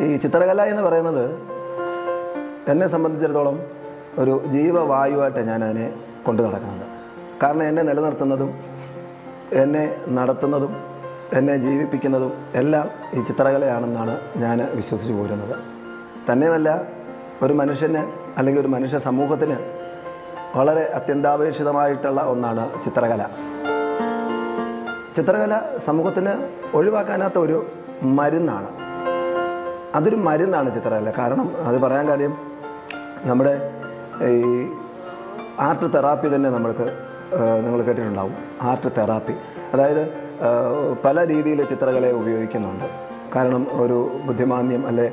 ഈ ചിത്രകല എന്ന് പറയുന്നത് എന്നെ സംബന്ധിച്ചിടത്തോളം ഒരു ജീവവായുവായിട്ട് ഞാൻ അതിനെ കൊണ്ടു നടക്കുന്നത്. കാരണം എന്നെ നിലനിർത്തുന്നതും എന്നെ നടത്തുന്നതും എന്നെ ജീവിപ്പിക്കുന്നതും എല്ലാം ഈ ചിത്രകലയാണെന്നാണ് ഞാൻ വിശ്വസിച്ചു പോരുന്നത്. തന്നെയുമല്ല ഒരു മനുഷ്യന് അല്ലെങ്കിൽ ഒരു മനുഷ്യ സമൂഹത്തിന് വളരെ അത്യന്താപേക്ഷിതമായിട്ടുള്ള ഒന്നാണ് ചിത്രകല. ചിത്രകല സമൂഹത്തിന് ഒഴിവാക്കാനാത്ത ഒരു മരുന്നാണ്. അതൊരു മരുന്നാണ് ചിത്രകല കാരണം അത് പറയാൻ കാര്യം നമ്മുടെ ഈ ആർട്ട് തെറാപ്പി തന്നെ നമ്മൾക്ക് നിങ്ങൾ കേട്ടിട്ടുണ്ടാവും. Art therapy. അതായത് പല രീതിയിൽ ചിത്രകലയെ ഉപയോഗിക്കുന്നുണ്ട്. കാരണം ഒരു ബുദ്ധിമാന്യം അല്ലെ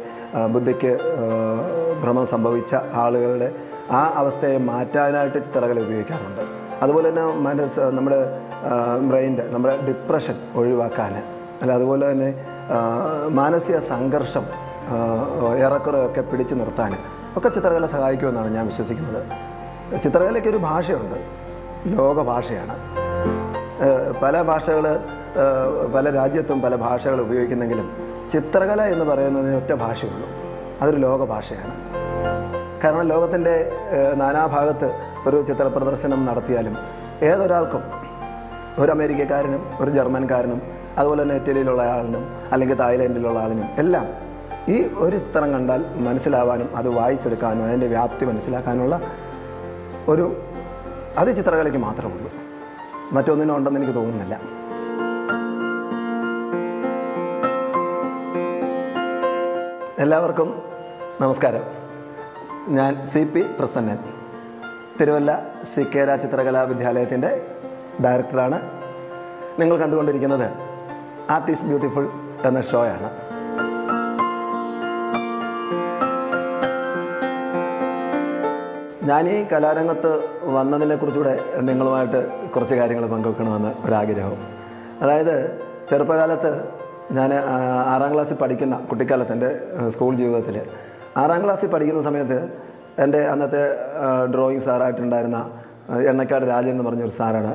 ബുദ്ധിക്ക് ഭ്രമം സംഭവിച്ച ആളുകളുടെ ആ അവസ്ഥയെ മാറ്റാനായിട്ട് ചിത്രകല ഉപയോഗിക്കാറുണ്ട്. അതുപോലെ തന്നെ മനസ്സ് നമ്മുടെ ബ്രെയിന്റെ നമ്മുടെ ഡിപ്രഷൻ ഒഴിവാക്കാൻ. അല്ല അതുപോലെ തന്നെ മാനസിക സംഘർഷം ഏറെക്കുറെയൊക്കെ പിടിച്ചു നിർത്താൻ ഒക്കെ ചിത്രകല സഹായിക്കുമെന്നാണ് ഞാൻ വിശ്വസിക്കുന്നത്. ചിത്രകലയ്ക്ക് ഒരു ഭാഷയുണ്ട്. ലോകഭാഷയാണ്. പല ഭാഷകൾ പല രാജ്യത്തും പല ഭാഷകൾ ഉപയോഗിക്കുന്നെങ്കിലും ചിത്രകല എന്ന് പറയുന്നതിന് ഒറ്റ ഭാഷയുള്ളൂ. അതൊരു ലോകഭാഷയാണ്. കാരണം ലോകത്തിന്റെ നാനാഭാഗത്ത് ഒരു ചിത്ര പ്രദർശനം നടത്തിയാലും ഏതൊരാൾക്കും ഒരു അമേരിക്കക്കാരനും ഒരു ജർമ്മൻകാരനും അതുപോലെ തന്നെ ഇറ്റലിയിലുള്ള ആളിനും അല്ലെങ്കിൽ തായ്ലൻഡിലുള്ള ആളിനും എല്ലാം ഈ ഒരു ചിത്രം കണ്ടാൽ മനസ്സിലാവാനും അത് വായിച്ചെടുക്കാനും അതിന്റെ വ്യാപ്തി മനസ്സിലാക്കാനുള്ള ഒരു അത് ചിത്രകലയ്ക്ക് മാത്രമേ ഉള്ളൂ. മറ്റൊന്നിനും ഉണ്ടെന്ന് എനിക്ക് തോന്നുന്നില്ല. എല്ലാവർക്കും നമസ്കാരം. ഞാൻ C P Prasannan. Thiruvalla C സിക്കേര ചിത്രകലാ വിദ്യാലയത്തിന്റെ ഡയറക്ടറാണ്. നിങ്ങൾ കണ്ടുകൊണ്ടിരിക്കുന്നത് ആർട്ടിസ്റ്റ് ബ്യൂട്ടിഫുൾ എന്ന ഷോയാണ്. ഞാൻ ഈ കലാരംഗത്ത് വന്നതിനെക്കുറിച്ചുകൂടെ നിങ്ങളുമായിട്ട് കുറച്ച് കാര്യങ്ങൾ പങ്കുവെക്കണമെന്ന് ഒരാഗ്രഹം. അതായത് ചെറുപ്പകാലത്ത് ഞാൻ ആറാം ക്ലാസ്സിൽ പഠിക്കുന്ന കുട്ടിക്കാലത്ത് എന്റെ സ്കൂൾ ജീവിതത്തിൽ ആറാം ക്ലാസ്സിൽ പഠിക്കുന്ന സമയത്ത് എന്റെ അന്നത്തെ ഡ്രോയിങ് സാറായിട്ടുണ്ടായിരുന്ന എണ്ണക്കാട് രാജൻ എന്ന് പറഞ്ഞൊരു സാറാണ്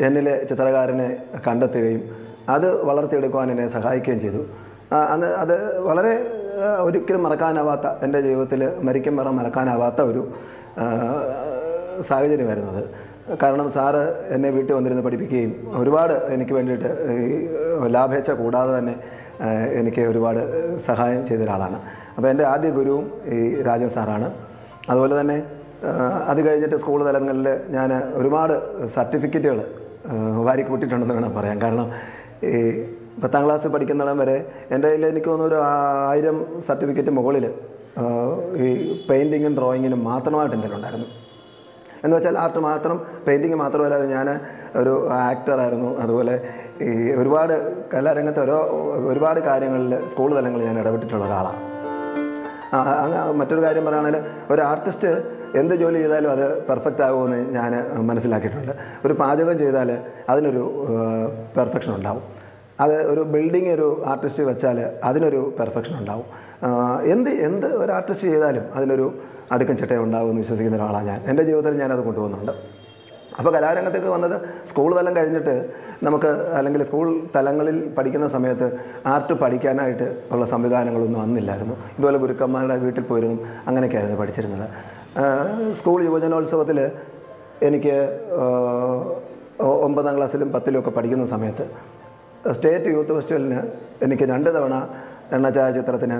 എന്നിലെ ചിത്രകാരനെ കണ്ടെത്തുകയും അത് വളർത്തിയെടുക്കുവാൻ എന്നെ സഹായിക്കുകയും ചെയ്തു. അന്ന് അത് വളരെ ഒരിക്കലും മറക്കാനാവാത്ത എന്റെ ജീവിതത്തിൽ മരിക്കും വരെ മറക്കാനാവാത്ത ഒരു സാഹചര്യമായിരുന്നു അത് കാരണം സാറ് എന്നെ വീട്ടിൽ വന്നിരുന്ന് പഠിപ്പിക്കുകയും ഒരുപാട് എനിക്ക് വേണ്ടിയിട്ട് ലാഭേച്ഛ കൂടാതെ തന്നെ എനിക്ക് ഒരുപാട് സഹായം ചെയ്ത ഒരാളാണ് അപ്പോൾ എന്റെ ആദ്യ ഗുരുവും ഈ രാജൻ സാറാണ്. അതുപോലെ തന്നെ അത് കഴിഞ്ഞിട്ട് സ്കൂൾ തലങ്ങളിൽ ഞാൻ ഒരുപാട് സർട്ടിഫിക്കറ്റുകൾ വാരി കൂട്ടിയിട്ടുണ്ടെന്ന് വേണം പറയാം കാരണം ഈ പത്താം ക്ലാസ് പഠിക്കുന്നിടം വരെ എന്റെ കയ്യിൽ എനിക്ക് തോന്നുന്നു ഒരു ആയിരം സർട്ടിഫിക്കറ്റ് മുകളിൽ ഈ പെയിന്റിങ്ങും ഡ്രോയിങ്ങിനും മാത്രമായിട്ട് എന്റെ ഉണ്ടായിരുന്നു എന്ന് വെച്ചാൽ ആർട്ട് മാത്രം പെയിന്റിങ് മാത്രമല്ലാതെ ഞാൻ ഒരു ആക്ടറായിരുന്നു അതുപോലെ ഈ ഒരുപാട് കലാരംഗത്തെ ഓരോ ഒരുപാട് കാര്യങ്ങളിൽ സ്കൂൾ തലങ്ങളിൽ ഞാൻ ഇടപെട്ടിട്ടുള്ള ഒരാളാണ് മറ്റൊരു കാര്യം പറയുകയാണെങ്കിൽ ഒരു ആർട്ടിസ്റ്റ് എന്ത് ജോലി ചെയ്താലും അത് പെർഫെക്റ്റ് ആകുമെന്ന് ഞാൻ മനസ്സിലാക്കിയിട്ടുണ്ട്. ഒരു പാചകം ചെയ്താൽ അതിനൊരു പെർഫെക്ഷൻ ഉണ്ടാവും. അത് ഒരു ബിൽഡിംഗ് ഒരു ആർട്ടിസ്റ്റ് വെച്ചാൽ അതിനൊരു പെർഫെക്ഷൻ ഉണ്ടാവും. എന്ത് എന്ത് ഒരു ആർട്ടിസ്റ്റ് ചെയ്താലും അതിനൊരു അടുക്കും ചിട്ടയും ഉണ്ടാകുമെന്ന് വിശ്വസിക്കുന്ന ഒരാളാണ് ഞാൻ. എന്റെ ജീവിതത്തിൽ ഞാനത് കൊണ്ടുപോകുന്നുണ്ട് അപ്പോൾ കലാരംഗത്തേക്ക് വന്നത് സ്കൂൾ തലം കഴിഞ്ഞിട്ട് നമുക്ക് അല്ലെങ്കിൽ സ്കൂൾ തലങ്ങളിൽ പഠിക്കുന്ന സമയത്ത് ആർട്ട് പഠിക്കാനായിട്ട് ഉള്ള സംവിധാനങ്ങളൊന്നും അന്നില്ലായിരുന്നു. ഇതുപോലെ ഗുരുക്കന്മാരുടെ വീട്ടിൽ പോയിരുന്നു. അങ്ങനെയൊക്കെയായിരുന്നു പഠിച്ചിരുന്നത്. സ്കൂൾ യുവജനോത്സവത്തിൽ എനിക്ക് ഒമ്പതാം ക്ലാസ്സിലും പത്തിലും ഒക്കെ പഠിക്കുന്ന സമയത്ത് സ്റ്റേറ്റ് യൂത്ത് ഫെസ്റ്റിവലിന് എനിക്ക് രണ്ട് തവണ എണ്ണ ഛായാചിത്രത്തിന്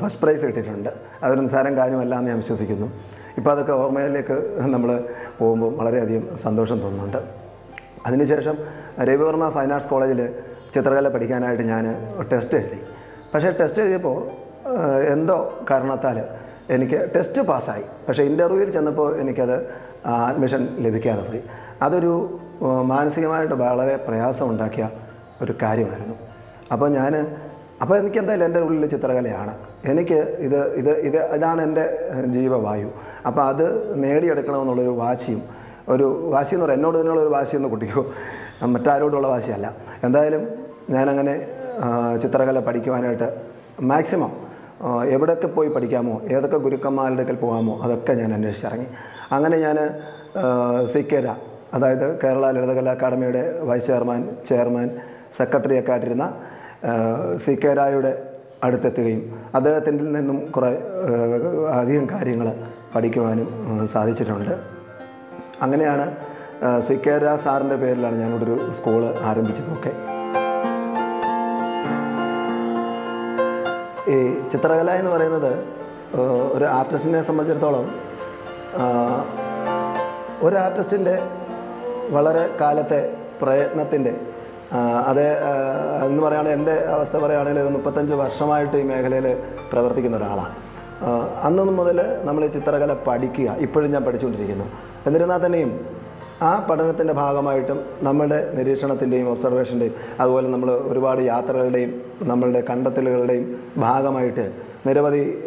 ഫസ്റ്റ് പ്രൈസ് കിട്ടിയിട്ടുണ്ട്. അതൊരു നിസ്സാരം കാര്യമല്ല എന്ന് ഞാൻ വിശ്വസിക്കുന്നു. ഇപ്പോൾ അതൊക്കെ ഓർമ്മയിലേക്ക് നമ്മൾ പോകുമ്പോൾ വളരെയധികം സന്തോഷം തോന്നുന്നുണ്ട്. അതിനുശേഷം രവിവർമ്മ ഫൈൻ ആർട്സ് കോളേജിൽ ചിത്രകല പഠിക്കാനായിട്ട് ഞാൻ ടെസ്റ്റ് എഴുതി. പക്ഷേ ടെസ്റ്റ് എഴുതിയപ്പോൾ എന്തോ കാരണത്താൽ എനിക്ക് ടെസ്റ്റ് പാസ്സായി. പക്ഷേ ഇന്റർവ്യൂവിൽ ചെന്നപ്പോൾ എനിക്കത് അഡ്മിഷൻ ലഭിക്കാതെ പോയി. അതൊരു മാനസികമായിട്ട് വളരെ പ്രയാസമുണ്ടാക്കിയ ഒരു കാര്യമായിരുന്നു. അപ്പോൾ ഞാൻ അപ്പോൾ എനിക്ക് എന്തായാലും എന്റെ ഉള്ളിൽ ചിത്രകലയാണ്. എനിക്ക് ഇത് ഇത് ഇത് ഇതാണ് എന്റെ ജീവവായു. അപ്പോൾ അത് നേടിയെടുക്കണമെന്നുള്ളൊരു വാശിയും ഒരു വാശി എന്ന് പറയുന്നത് എന്നോട് തന്നെയുള്ള ഒരു വാശിയെന്ന് കുട്ടിക്കോ മറ്റാരോടുള്ള വാശിയല്ല. എന്തായാലും ഞാനങ്ങനെ ചിത്രകല പഠിക്കുവാനായിട്ട് മാക്സിമം എവിടെയൊക്കെ പോയി പഠിക്കാമോ ഏതൊക്കെ ഗുരുക്കന്മാരുടെ അടുക്കൽ പോകാമോ അതൊക്കെ ഞാൻ അന്വേഷിച്ചിറങ്ങി. അങ്ങനെ ഞാൻ സിക്കേര അതായത് കേരള ലളിതകലാ അക്കാദമിയുടെ വൈസ് ചെയർമാൻ ചെയർമാൻ സെക്രട്ടറി ഒക്കെ ആയിട്ടിരുന്ന സി കെ രായുടെ അടുത്തെത്തുകയും അദ്ദേഹത്തിൽ നിന്നും കുറേ അധികം കാര്യങ്ങൾ പഠിക്കുവാനും സാധിച്ചിട്ടുണ്ട്. അങ്ങനെയാണ് സി കെ രാ സാറിന്റെ പേരിലാണ് ഞാനിവിടെ ഒരു സ്കൂൾ ആരംഭിച്ചതൊക്കെ. ഈ ചിത്രകല എന്ന് പറയുന്നത് ഒരു ആർട്ടിസ്റ്റിനെ സംബന്ധിച്ചിടത്തോളം ഒരു ആർട്ടിസ്റ്റിന്റെ വളരെ കാലത്തെ പ്രയത്നത്തിന്റെ അത് എന്ന് പറയുകയാണെങ്കിൽ എന്റെ അവസ്ഥ പറയുകയാണെങ്കിൽ മുപ്പത്തഞ്ച് വർഷമായിട്ട് ഈ മേഖലയിൽ പ്രവർത്തിക്കുന്ന ഒരാളാണ്. അന്ന് മുതൽ നമ്മൾ ഈ ചിത്രകല പഠിക്കുക. ഇപ്പോഴും ഞാൻ പഠിച്ചുകൊണ്ടിരിക്കുന്നു. എന്നിരുന്നാൽ തന്നെയും ആ പഠനത്തിന്റെ ഭാഗമായിട്ടും നമ്മുടെ നിരീക്ഷണത്തിന്റെയും ഒബ്സർവേഷന്റെയും അതുപോലെ നമ്മൾ ഒരുപാട് യാത്രകളുടെയും നമ്മളുടെ കണ്ടെത്തലുകളുടെയും ഭാഗമായിട്ട് നിരവധി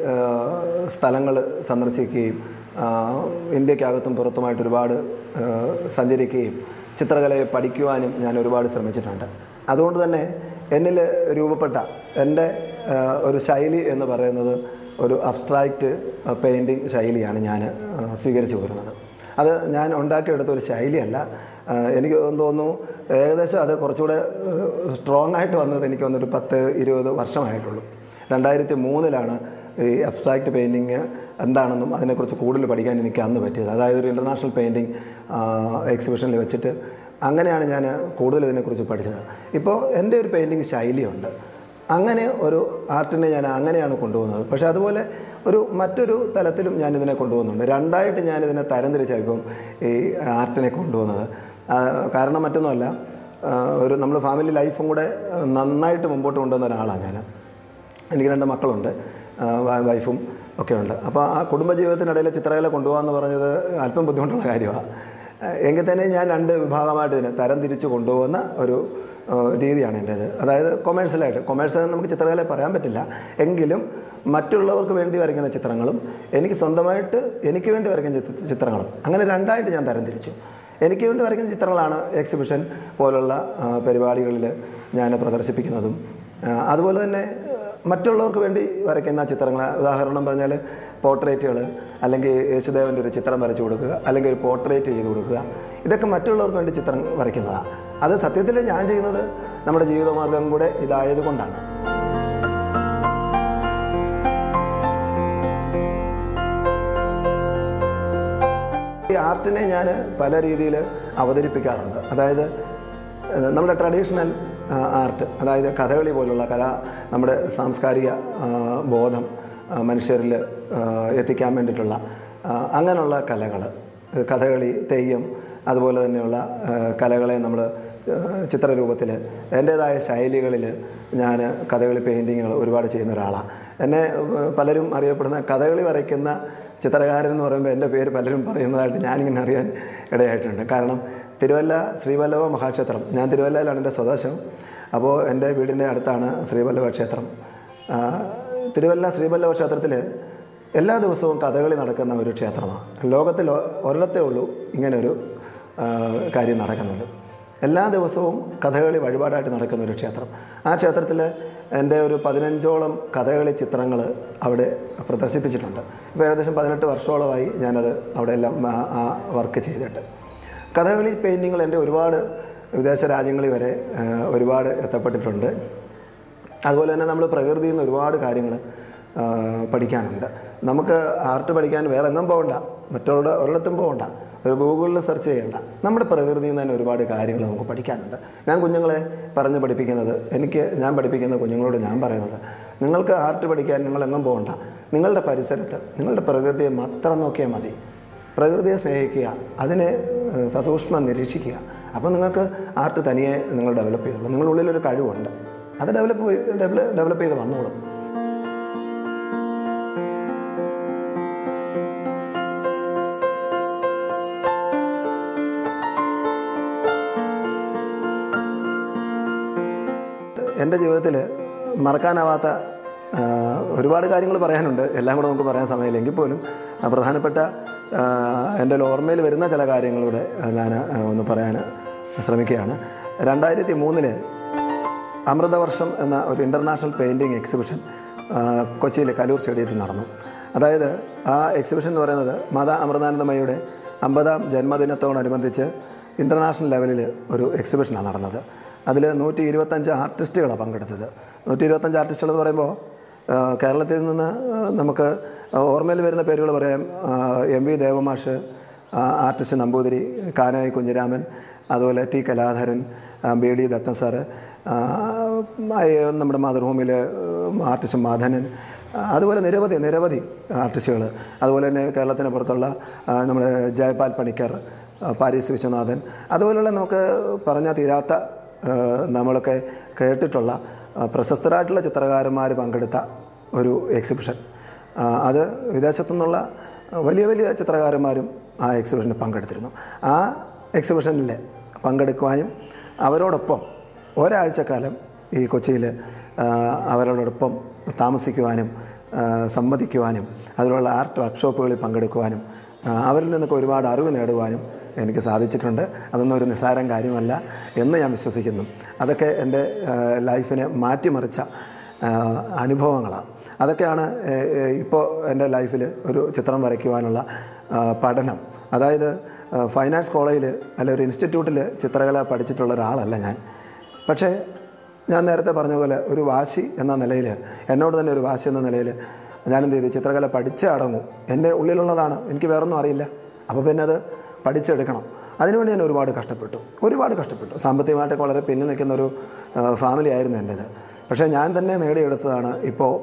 സ്ഥലങ്ങൾ സന്ദർശിക്കുകയും ഇന്ത്യക്കകത്തും പുറത്തുമായിട്ട് ഒരുപാട് സഞ്ചരിക്കുകയും ചിത്രകലയെ പഠിക്കുവാനും ഞാൻ ഒരുപാട് ശ്രമിച്ചിട്ടുണ്ട്. അതുകൊണ്ട് തന്നെ എന്നിൽ രൂപപ്പെട്ട എന്റെ ഒരു ശൈലി എന്ന് പറയുന്നത് ഒരു അബ്സ്ട്രാക്റ്റ് പെയിന്റിങ് ശൈലിയാണ് ഞാൻ സ്വീകരിച്ചു വരുന്നത്. അത് ഞാൻ ഉണ്ടാക്കിയെടുത്ത ഒരു ശൈലിയല്ല. എനിക്ക് തോന്നുന്നു ഏകദേശം അത് കുറച്ചുകൂടെ സ്ട്രോങ് ആയിട്ട് വന്നത് എനിക്ക് വന്നൊരു പത്ത് ഇരുപത് വർഷമായിട്ടുള്ളൂ. രണ്ടായിരത്തി മൂന്നിലാണ് ഈ അബ്സ്ട്രാക്റ്റ് പെയിന്റിങ് എന്താണെന്നും അതിനെക്കുറിച്ച് കൂടുതൽ പഠിക്കാൻ എനിക്ക് അന്ന് പറ്റിയത്. അതായത് ഒരു ഇന്റർനാഷണൽ പെയിന്റിങ് എക്സിബിഷനിൽ വെച്ചിട്ട് അങ്ങനെയാണ് ഞാൻ കൂടുതൽ ഇതിനെക്കുറിച്ച് പഠിച്ചത്. ഇപ്പോൾ എന്റെ ഒരു പെയിന്റിങ് ശൈലിയുണ്ട്. അങ്ങനെ ഒരു ആർട്ടിനെ ഞാൻ അങ്ങനെയാണ് കൊണ്ടുപോകുന്നത്. പക്ഷേ അതുപോലെ ഒരു മറ്റൊരു തലത്തിലും ഞാൻ ഇതിനെ കൊണ്ടുപോകുന്നുണ്ട്. രണ്ടായിട്ട് ഞാൻ ഇതിനെ തരംതിരിച്ചാണ് ഇപ്പം ഈ ആർട്ടിനെ കൊണ്ടുപോകുന്നത്. കാരണം മറ്റൊന്നുമല്ല ഒരു നമ്മൾ ഫാമിലി ലൈഫും കൂടെ നന്നായിട്ട് മുമ്പോട്ട് കൊണ്ടുവന്ന ഒരാളാണ് ഞാൻ. എനിക്ക് രണ്ട് മക്കളുണ്ട്. വൈഫും ഒക്കെ ഉണ്ട്. അപ്പോൾ ആ കുടുംബജീവിതത്തിനിടയിൽ ചിത്രകല കൊണ്ടുപോകാമെന്ന് പറഞ്ഞത് അല്പം ബുദ്ധിമുട്ടുള്ള കാര്യമാണ് എങ്കിൽ തന്നെ ഞാൻ രണ്ട് വിഭാഗമായിട്ട് ഇതിനെ തരം തിരിച്ച് കൊണ്ടുപോകുന്ന ഒരു രീതിയാണ് എന്റേത്. അതായത് കൊമേഴ്സ്യലായിട്ട്. കൊമേഴ്സ്യൽ നമുക്ക് ചിത്രകല പറയാൻ പറ്റില്ല. എങ്കിലും മറ്റുള്ളവർക്ക് വേണ്ടി വരയ്ക്കുന്ന ചിത്രങ്ങളും എനിക്ക് സ്വന്തമായിട്ട് എനിക്ക് വേണ്ടി വരയ്ക്കുന്ന ചിത്രങ്ങളും അങ്ങനെ രണ്ടായിട്ട് ഞാൻ തരം തിരിച്ചു. എനിക്ക് വേണ്ടി വരയ്ക്കുന്ന ചിത്രങ്ങളാണ് എക്സിബിഷൻ പോലുള്ള പരിപാടികളിൽ ഞാൻ പ്രദർശിപ്പിക്കുന്നതും. അതുപോലെ തന്നെ മറ്റുള്ളവർക്ക് വേണ്ടി വരയ്ക്കുന്ന ചിത്രങ്ങൾ ഉദാഹരണം പറഞ്ഞാൽ പോർട്രേറ്റുകൾ അല്ലെങ്കിൽ യേശുദേവന്റെ ഒരു ചിത്രം വരച്ചു കൊടുക്കുക അല്ലെങ്കിൽ ഒരു പോർട്രേറ്റ് ചെയ്ത് കൊടുക്കുക. ഇതൊക്കെ മറ്റുള്ളവർക്ക് വേണ്ടി ചിത്രം വരയ്ക്കുന്നതാണ് അത് സത്യത്തിൽ ഞാൻ ചെയ്യുന്നത് നമ്മുടെ ജീവിതമാർഗം കൂടെ ഇതായത് കൊണ്ടാണ്. ഈ ആർട്ടിനെ ഞാൻ പല രീതിയിൽ അവതരിപ്പിക്കാറുണ്ട്. അതായത് നമ്മുടെ ട്രഡീഷണൽ ആർട്ട് അതായത് കഥകളി പോലുള്ള കല നമ്മുടെ സാംസ്കാരിക ബോധം മനുഷ്യരിൽ എത്തിക്കാൻ വേണ്ടിയിട്ടുള്ള അങ്ങനെയുള്ള കലകൾ കഥകളി തെയ്യം അതുപോലെ തന്നെയുള്ള കലകളെ നമ്മൾ ചിത്രരൂപത്തിൽ എന്റേതായ ശൈലികളിൽ ഞാൻ കഥകളി പെയിന്റിങ്ങുകൾ ഒരുപാട് ചെയ്യുന്ന ഒരാളാണ് എന്നെ പലരും അറിയപ്പെടുന്ന കഥകളി വരയ്ക്കുന്ന ചിത്രകാരൻ എന്ന് പറയുമ്പോൾ എന്റെ പേര് പലരും പറയുന്നതായിട്ട് ഞാനിങ്ങനെ അറിയാൻ ഇടയായിട്ടുണ്ട്. കാരണം തിരുവല്ല ശ്രീവല്ലഭ മഹാക്ഷേത്രം. ഞാൻ തിരുവല്ലയിലാണ് എന്റെ സ്വദേശം. അപ്പോൾ എന്റെ വീടിന്റെ അടുത്താണ് ശ്രീവല്ലഭ ക്ഷേത്രം. തിരുവല്ല ശ്രീവല്ലഭ ക്ഷേത്രത്തിൽ എല്ലാ ദിവസവും കഥകളി നടക്കുന്ന ഒരു ക്ഷേത്രമാണ്. ലോകത്തിൽ ഒരിടത്തേ ഉള്ളൂ ഇങ്ങനൊരു കാര്യം നടക്കുന്നത്. എല്ലാ ദിവസവും കഥകളി വഴിപാടായിട്ട് നടക്കുന്ന ഒരു ക്ഷേത്രം. ആ ക്ഷേത്രത്തിൽ എന്റെ ഒരു പതിനഞ്ചോളം കഥകളി ചിത്രങ്ങൾ അവിടെ പ്രദർശിപ്പിച്ചിട്ടുണ്ട്. ഇപ്പോൾ ഏകദേശം പതിനെട്ട് വർഷോളമായി ഞാനത് അവിടെ എല്ലാം വർക്ക് ചെയ്തിട്ട്. കഥകളി പെയിന്റിങ്ങൾ എന്റെ ഒരുപാട് വിദേശ രാജ്യങ്ങളിൽ വരെ ഒരുപാട് എത്തപ്പെട്ടിട്ടുണ്ട്. അതുപോലെ തന്നെ നമ്മൾ പ്രകൃതിയിൽ നിന്ന് ഒരുപാട് കാര്യങ്ങൾ പഠിക്കാനുണ്ട്. നമുക്ക് ആർട്ട് പഠിക്കാൻ വേറെ എങ്ങും പോകണ്ട. മറ്റുള്ള ഒരിടത്തും പോകണ്ട. ഒരു ഗൂഗിളിൽ സെർച്ച് ചെയ്യേണ്ട. നമ്മുടെ പ്രകൃതിയിൽ നിന്ന് തന്നെ ഒരുപാട് കാര്യങ്ങൾ നമുക്ക് പഠിക്കാനുണ്ട്. ഞാൻ കുഞ്ഞുങ്ങളെ പറഞ്ഞ് പഠിപ്പിക്കുന്നത് എനിക്ക് ഞാൻ പഠിപ്പിക്കുന്ന കുഞ്ഞുങ്ങളോട് ഞാൻ പറയുന്നത് നിങ്ങൾക്ക് ആർട്ട് പഠിക്കാൻ നിങ്ങൾ എങ്ങും പോകണ്ട. നിങ്ങളുടെ പരിസരത്ത് നിങ്ങളുടെ പ്രകൃതിയെ മാത്രം നോക്കിയാൽ മതി. പ്രകൃതിയെ സ്നേഹിക്കുക അതിനെ സസൂക്ഷ്മ നിരീക്ഷിക്കുക. അപ്പോൾ നിങ്ങൾക്ക് ആർട്ട് തനിയെ നിങ്ങൾ ഡെവലപ്പ് ചെയ്തോളൂ. നിങ്ങളുടെ ഉള്ളിലൊരു കഴിവുണ്ട്. അത് ഡെവലപ്പ് ഡെവലപ്പ് ചെയ്ത് വന്നോളും. എന്റെ ജീവിതത്തിൽ മറക്കാനാവാത്ത ഒരുപാട് കാര്യങ്ങൾ പറയാനുണ്ട്. എല്ലാം കൂടെ നമുക്ക് പറയാൻ സമയമില്ലെങ്കിൽ പോലും. പ്രധാനപ്പെട്ട എന്റെ ഓർമ്മയിൽ വരുന്ന ചില കാര്യങ്ങളിലൂടെ ഞാൻ ഒന്ന് പറയാൻ ശ്രമിക്കുകയാണ്. രണ്ടായിരത്തി മൂന്നിൽ അമൃതവർഷം എന്ന ഒരു ഇന്റർനാഷണൽ പെയിന്റിങ് എക്സിബിഷൻ കൊച്ചിയിലെ കലൂർ സ്റ്റേഡിയത്തിൽ നടന്നു. അതായത് ആ എക്സിബിഷൻ എന്ന് പറയുന്നത് മാതാ അമൃതാനന്ദമയുടെ അമ്പതാം ജന്മദിനത്തോടനുബന്ധിച്ച് ഇന്റർനാഷണൽ ലെവലിൽ ഒരു എക്സിബിഷനാണ് നടന്നത്. അതിൽ നൂറ്റി ഇരുപത്തഞ്ച് ആർട്ടിസ്റ്റുകളാണ് പങ്കെടുത്തത്. നൂറ്റി ഇരുപത്തഞ്ച് ആർട്ടിസ്റ്റുകൾ എന്ന് പറയുമ്പോൾ കേരളത്തിൽ നിന്ന് നമുക്ക് ഓർമ്മയിൽ വരുന്ന പേരുകൾ പറയാം. എം വി ദേവമാഷ് ആർട്ടിസ്റ്റ് നമ്പൂതിരി കാനായി കുഞ്ഞിരാമൻ അതുപോലെ T Kaladharan B D Dathan sir നമ്മുടെ മാതൃഭൂമിയിലെ ആർട്ടിസ്റ്റ് മാധനൻ അതുപോലെ നിരവധി നിരവധി ആർട്ടിസ്റ്റുകൾ. അതുപോലെ തന്നെ കേരളത്തിന് പുറത്തുള്ള നമ്മുടെ ജയപാൽ പണിക്കർ പാരീസ് വിശ്വനാഥൻ അതുപോലെയുള്ള നമുക്ക് പറഞ്ഞാൽ തീരാത്ത നമ്മളൊക്കെ കേട്ടിട്ടുള്ള പ്രശസ്തരായിട്ടുള്ള ചിത്രകാരന്മാർ പങ്കെടുത്ത ഒരു എക്സിബിഷൻ അത് വിദേശത്തു നിന്നുള്ള വലിയ വലിയ ചിത്രകാരന്മാരും ആ എക്സിബിഷനിൽ പങ്കെടുത്തിരുന്നു. ആ എക്സിബിഷനിൽ പങ്കെടുക്കുവാനും അവരോടൊപ്പം ഒരാഴ്ചക്കാലം ഈ കൊച്ചിയിൽ അവരോടൊപ്പം താമസിക്കുവാനും സംവദിക്കുവാനും അതിലുള്ള ആർട്ട് വർക്ക്ഷോപ്പുകളിൽ പങ്കെടുക്കുവാനും അവരിൽ നിന്നൊക്കെ ഒരുപാട് അറിവ് നേടുവാനും എനിക്ക് സാധിച്ചിട്ടുണ്ട്. അതൊന്നും ഒരു നിസ്സാരം കാര്യമല്ല എന്ന് ഞാൻ വിശ്വസിക്കുന്നു. അതൊക്കെ എന്റെ ലൈഫിനെ മാറ്റിമറിച്ച അനുഭവങ്ങളാണ്. അതൊക്കെയാണ് ഇപ്പോൾ എന്റെ ലൈഫിൽ ഒരു ചിത്രം വരയ്ക്കുവാനുള്ള പഠനം. അതായത് ഫൈൻ ആർട്സ് കോളേജിൽ അല്ല ഒരു ഇൻസ്റ്റിറ്റ്യൂട്ടിൽ ചിത്രകല പഠിച്ചിട്ടുള്ള ഒരാളല്ല ഞാൻ. പക്ഷേ ഞാൻ നേരത്തെ പറഞ്ഞ പോലെ ഒരു വാശി എന്ന നിലയിൽ എന്നോട് തന്നെ ഒരു വാശി എന്ന നിലയിൽ ഞാനെന്ത് ചെയ്തു? ചിത്രകല പഠിച്ചേ അടങ്ങും. എന്റെ ഉള്ളിലുള്ളതാണ്. എനിക്ക് വേറൊന്നും അറിയില്ല. അപ്പോൾ പിന്നെ അത് പഠിച്ചെടുക്കണം. അതിനുവേണ്ടി ഞാൻ ഒരുപാട് കഷ്ടപ്പെട്ടു. ഒരുപാട് കഷ്ടപ്പെട്ടു. സാമ്പത്തികമായിട്ടൊക്കെ വളരെ പിന്നിൽ നിൽക്കുന്ന ഒരു ഫാമിലി ആയിരുന്നു എന്റേത്. പക്ഷേ ഞാൻ തന്നെ നേടിയെടുത്തതാണ് ഇപ്പോൾ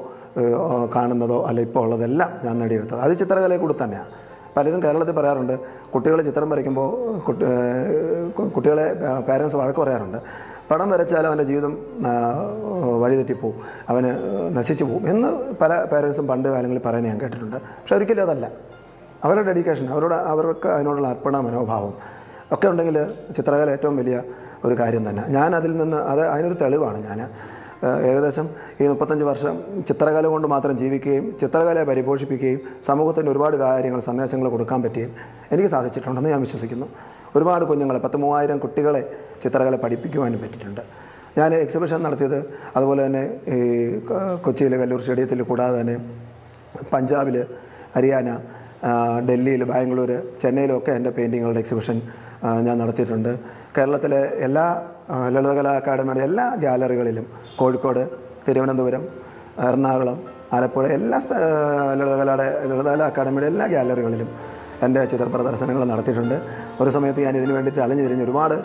കാണുന്നതോ അല്ല ഇപ്പോൾ ഉള്ളതെല്ലാം ഞാൻ നേടിയെടുത്തത്. അത് ചിത്രകലയെ കൂടി തന്നെയാണ് പലരും കേരളത്തിൽ പറയാറുണ്ട് കുട്ടികൾ ചിത്രം വരയ്ക്കുമ്പോൾ കുട്ടി കുട്ടികളെ പേരൻസ് വഴക്ക് പറയാറുണ്ട്. പടം വരച്ചാൽ അവന്റെ ജീവിതം വഴിതെറ്റിപ്പോവും അവന് നശിച്ചു പോവും എന്ന് പല പേരൻസും പണ്ട് കാലങ്ങളിൽ പറയുന്നത് ഞാൻ കേട്ടിട്ടുണ്ട്. പക്ഷെ ഒരിക്കലും അതല്ല. അവരുടെ ഡെഡിക്കേഷൻ അവരുടെ അവർക്ക് അതിനോടുള്ള അർപ്പണ മനോഭാവം ഒക്കെ ഉണ്ടെങ്കിൽ ചിത്രകല ഏറ്റവും വലിയ ഒരു കാര്യം തന്നെ. ഞാൻ അതിൽ നിന്ന് അത് അതിനൊരു തെളിവാണ് ഞാൻ. ഏകദേശം ഈ മുപ്പത്തഞ്ച് വർഷം ചിത്രകല കൊണ്ട് മാത്രം ജീവിക്കുകയും ചിത്രകലയെ പരിപോഷിപ്പിക്കുകയും സമൂഹത്തിന് ഒരുപാട് കാര്യങ്ങൾ സന്ദേശങ്ങൾ കൊടുക്കാൻ പറ്റുകയും എനിക്ക് സാധിച്ചിട്ടുണ്ടെന്ന് ഞാൻ വിശ്വസിക്കുന്നു. ഒരുപാട് കുഞ്ഞുങ്ങളെ പത്ത് മൂവായിരം കുട്ടികളെ ചിത്രകല പഠിപ്പിക്കുവാനും പറ്റിയിട്ടുണ്ട്. ഞാൻ എക്സിബിഷൻ നടത്തിയത് അതുപോലെ തന്നെ ഈ കൊച്ചിയിലെ കല്ലൂർ സ്റ്റേഡിയത്തിൽ കൂടാതെ തന്നെ പഞ്ചാബിൽ ഹരിയാന ഡൽഹിയിൽ ബാംഗ്ലൂർ ചെന്നൈയിലൊക്കെ എന്റെ പെയിന്റിങ്ങുകളുടെ എക്സിബിഷൻ ഞാൻ നടത്തിയിട്ടുണ്ട്. കേരളത്തിലെ എല്ലാ ലളിതകലാ അക്കാദമിയുടെ എല്ലാ ഗാലറികളിലും കോഴിക്കോട് തിരുവനന്തപുരം എറണാകുളം ആലപ്പുഴ എല്ലാ ലളിതകലയുടെ ലളിതകലാ അക്കാദമിയുടെ എല്ലാ ഗാലറികളിലും എന്റെ ചിത്ര പ്രദർശനങ്ങൾ നടത്തിയിട്ടുണ്ട്. ഒരു സമയത്ത് ഞാൻ ഇതിന് വേണ്ടിയിട്ട് അലഞ്ഞു തിരിഞ്ഞ് ഒരുപാട്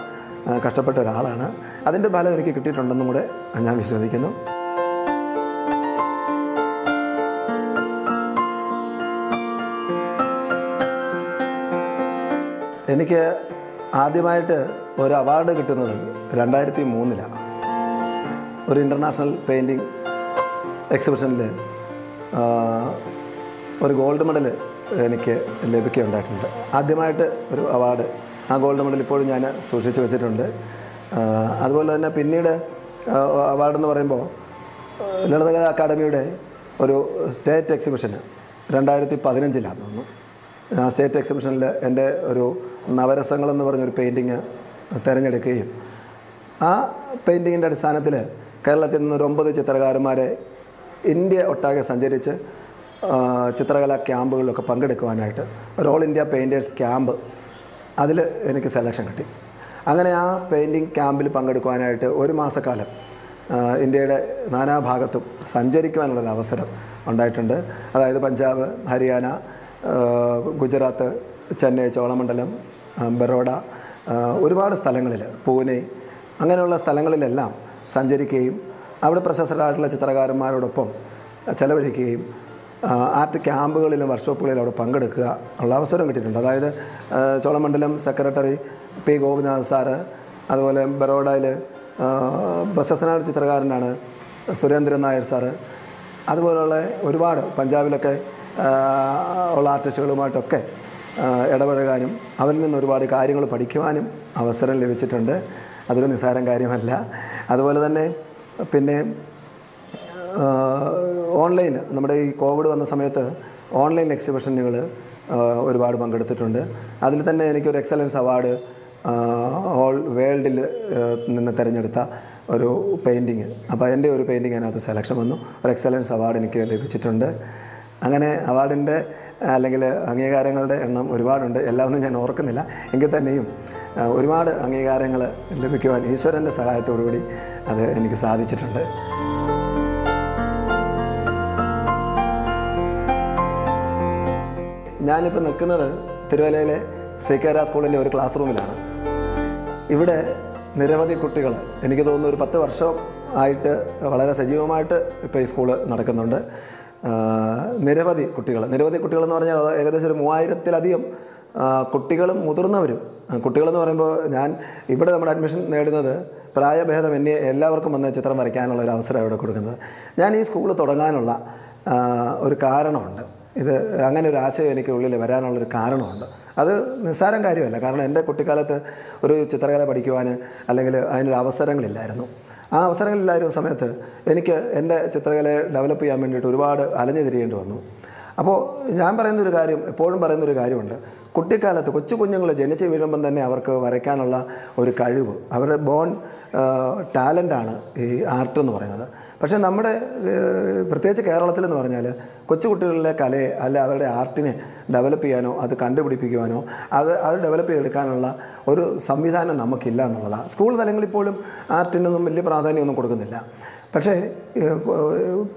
കഷ്ടപ്പെട്ട ഒരാളാണ്. അതിന്റെ ഫലം എനിക്ക് കിട്ടിയിട്ടുണ്ടെന്നും കൂടെ ഞാൻ വിശ്വസിക്കുന്നു. എനിക്ക് ആദ്യമായിട്ട് ഒരു അവാർഡ് കിട്ടുന്നത് രണ്ടായിരത്തി മൂന്നിലാണ് ഒരു ഇന്റർനാഷണൽ പെയിന്റിങ് എക്സിബിഷനിൽ ഒരു ഗോൾഡ് മെഡൽ എനിക്ക് ലഭിക്കുകയുണ്ടായിട്ടുണ്ട്. ആദ്യമായിട്ട് ഒരു അവാർഡ്. ആ ഗോൾഡ് മെഡൽ ഇപ്പോഴും ഞാൻ സൂക്ഷിച്ച് വെച്ചിട്ടുണ്ട്. അതുപോലെ തന്നെ പിന്നീട് അവാർഡ് എന്ന് പറയുമ്പോൾ ലളിതകലാ അക്കാദമിയുടെ ഒരു സ്റ്റേറ്റ് എക്സിബിഷന് രണ്ടായിരത്തി പതിനഞ്ചിലാണെന്ന് തോന്നുന്നു. സ്റ്റേറ്റ് എക്സിബിഷനിൽ എന്റെ ഒരു നവരസങ്ങളെന്ന് പറഞ്ഞൊരു പെയിന്റിങ് തിരഞ്ഞെടുക്കുകയും ആ പെയിന്റിങ്ങിന്റെ അടിസ്ഥാനത്തിൽ കേരളത്തിൽ നിന്ന് ഒരു ഒമ്പത് ചിത്രകാരന്മാരെ ഇന്ത്യ ഒട്ടാകെ സഞ്ചരിച്ച് ചിത്രകലാ ക്യാമ്പുകളിലൊക്കെ പങ്കെടുക്കുവാനായിട്ട് ഒരു ഓൾ ഇന്ത്യ പെയിന്റേഴ്സ് ക്യാമ്പ് അതിൽ എനിക്ക് സെലക്ഷൻ കിട്ടി. അങ്ങനെ ആ പെയിന്റിങ് ക്യാമ്പിൽ പങ്കെടുക്കുവാനായിട്ട് ഒരു മാസക്കാലം ഇന്ത്യയുടെ നാനാഭാഗത്തും സഞ്ചരിക്കുവാനുള്ളൊരു അവസരം ഉണ്ടായിട്ടുണ്ട്. അതായത് പഞ്ചാബ് ഹരിയാന ഗുജറാത്ത് ചെന്നൈ ചോളമണ്ഡലം ബറോഡ ഒരുപാട് സ്ഥലങ്ങളിൽ പൂനെ അങ്ങനെയുള്ള സ്ഥലങ്ങളിലെല്ലാം സഞ്ചരിക്കുകയും അവിടെ പ്രശസ്തരായിട്ടുള്ള ചിത്രകാരന്മാരോടൊപ്പം ചെലവഴിക്കുകയും ആർട്ട് ക്യാമ്പുകളിലും വർക്ക്ഷോപ്പുകളിലും അവിടെ പങ്കെടുക്കുക ഉള്ള അവസരം കിട്ടിയിട്ടുണ്ട്. അതായത് Cholamandalam secretary P Gopinath sir അതുപോലെ ബറോഡയിൽ പ്രശസ്തനായ ചിത്രകാരനാണ് സുരേന്ദ്രൻ നായർ സാറ് അതുപോലുള്ള ഒരുപാട് പഞ്ചാബിലൊക്കെ ഉള്ള ആർട്ടിസ്റ്റുകളുമായിട്ടൊക്കെ ഇടപഴകാനും അവരിൽ നിന്ന് ഒരുപാട് കാര്യങ്ങൾ പഠിക്കുവാനും അവസരം ലഭിച്ചിട്ടുണ്ട്. അതൊരു നിസ്സാരം കാര്യമല്ല. അതുപോലെ തന്നെ പിന്നെ ഓൺലൈൻ നമ്മുടെ ഈ കോവിഡ് വന്ന സമയത്ത് ഓൺലൈൻ എക്സിബിഷനുകൾ ഒരുപാട് പങ്കെടുത്തിട്ടുണ്ട്. അതിൽ തന്നെ എനിക്കൊരു എക്സലൻസ് അവാർഡ് ഓൾ വേൾഡിൽ നിന്ന് തിരഞ്ഞെടുത്ത ഒരു പെയിന്റിങ്. അപ്പോൾ എന്റെ ഒരു പെയിന്റിങ് അതിനകത്ത് സെലക്ഷൻ വന്നു. ഒരു എക്സലൻസ് അവാർഡ് എനിക്ക് ലഭിച്ചിട്ടുണ്ട്. അങ്ങനെ അവാർഡിന്റെ അല്ലെങ്കിൽ അംഗീകാരങ്ങളുടെ എണ്ണം ഒരുപാടുണ്ട്. എല്ലാമൊന്നും ഞാൻ ഓർക്കുന്നില്ല. എങ്കിൽ തന്നെയും ഒരുപാട് അംഗീകാരങ്ങൾ ലഭിക്കുവാൻ ഈശ്വരന്റെ സഹായത്തോടുകൂടി അത് എനിക്ക് സാധിച്ചിട്ടുണ്ട്. ഞാനിപ്പോൾ നിൽക്കുന്നത് തിരുവല്ലയിലെ സേക്കാര സ്കൂളിന്റെ ഒരു ക്ലാസ് റൂമിലാണ്. ഇവിടെ നിരവധി കുട്ടികൾ എനിക്ക് തോന്നുന്നു ഒരു പത്ത് വർഷം ആയിട്ട് വളരെ സജീവമായിട്ട് ഇപ്പോൾ ഈ സ്കൂൾ നടക്കുന്നുണ്ട്. നിരവധി കുട്ടികൾ. നിരവധി കുട്ടികളെന്ന് പറഞ്ഞാൽ ഏകദേശം ഒരു മൂവായിരത്തിലധികം കുട്ടികളും മുതിർന്നവരും. കുട്ടികളെന്ന് പറയുമ്പോൾ ഞാൻ ഇവിടെ നമ്മുടെ അഡ്മിഷൻ നേടുന്നത് പ്രായഭേദം എന്നെ എല്ലാവർക്കും വന്ന് ചിത്രം വരയ്ക്കാനുള്ള ഒരു അവസരം ഇവിടെ കൊടുക്കുന്നത്. ഞാൻ ഈ സ്കൂൾ തുടങ്ങാനുള്ള ഒരു കാരണമുണ്ട്. ഇത് അങ്ങനെ ഒരു ആശയം എനിക്ക് ഉള്ളിൽ വരാനുള്ളൊരു കാരണമുണ്ട്. അത് നിസ്സാരം കാര്യമല്ല. കാരണം എന്റെ കുട്ടിക്കാലത്ത് ഒരു ചിത്രകല പഠിക്കുവാൻ അല്ലെങ്കിൽ അതിനൊരു അവസരങ്ങളില്ലായിരുന്നു. ആ അവസരങ്ങളില്ലായിരുന്ന സമയത്ത് എനിക്ക് എന്റെ ചിത്രകലയെ ഡെവലപ്പ് ചെയ്യാൻ വേണ്ടിയിട്ട് ഒരുപാട് അലഞ്ഞു തിരിയേണ്ടി വന്നു. അപ്പോൾ ഞാൻ പറയുന്നൊരു കാര്യം എപ്പോഴും പറയുന്നൊരു കാര്യമുണ്ട്. കുട്ടിക്കാലത്ത് കൊച്ചു കുഞ്ഞുങ്ങൾ ജനിച്ച് വീഴുമ്പം തന്നെ അവർക്ക് വരയ്ക്കാനുള്ള ഒരു കഴിവ് അവരുടെ ബോൺ ടാലന്റാണ് ഈ ആർട്ട് എന്ന് പറയുന്നത്. പക്ഷേ നമ്മുടെ പ്രത്യേകിച്ച് കേരളത്തിലെന്ന് പറഞ്ഞാൽ കൊച്ചു കുട്ടികളിലെ കലയെ അല്ല അവരുടെ ആർട്ടിനെ ഡെവലപ്പ് ചെയ്യാനോ അത് കണ്ടുപിടിപ്പിക്കുവാനോ അത് അത് ഡെവലപ്പ് ചെയ്തെടുക്കാനുള്ള ഒരു സംവിധാനം നമുക്കില്ല എന്നുള്ളതാണ്. സ്കൂൾ തലങ്ങളിൽ പോലും ആർട്ടിനൊന്നും വലിയ പ്രാധാന്യമൊന്നും കൊടുക്കുന്നില്ല. പക്ഷേ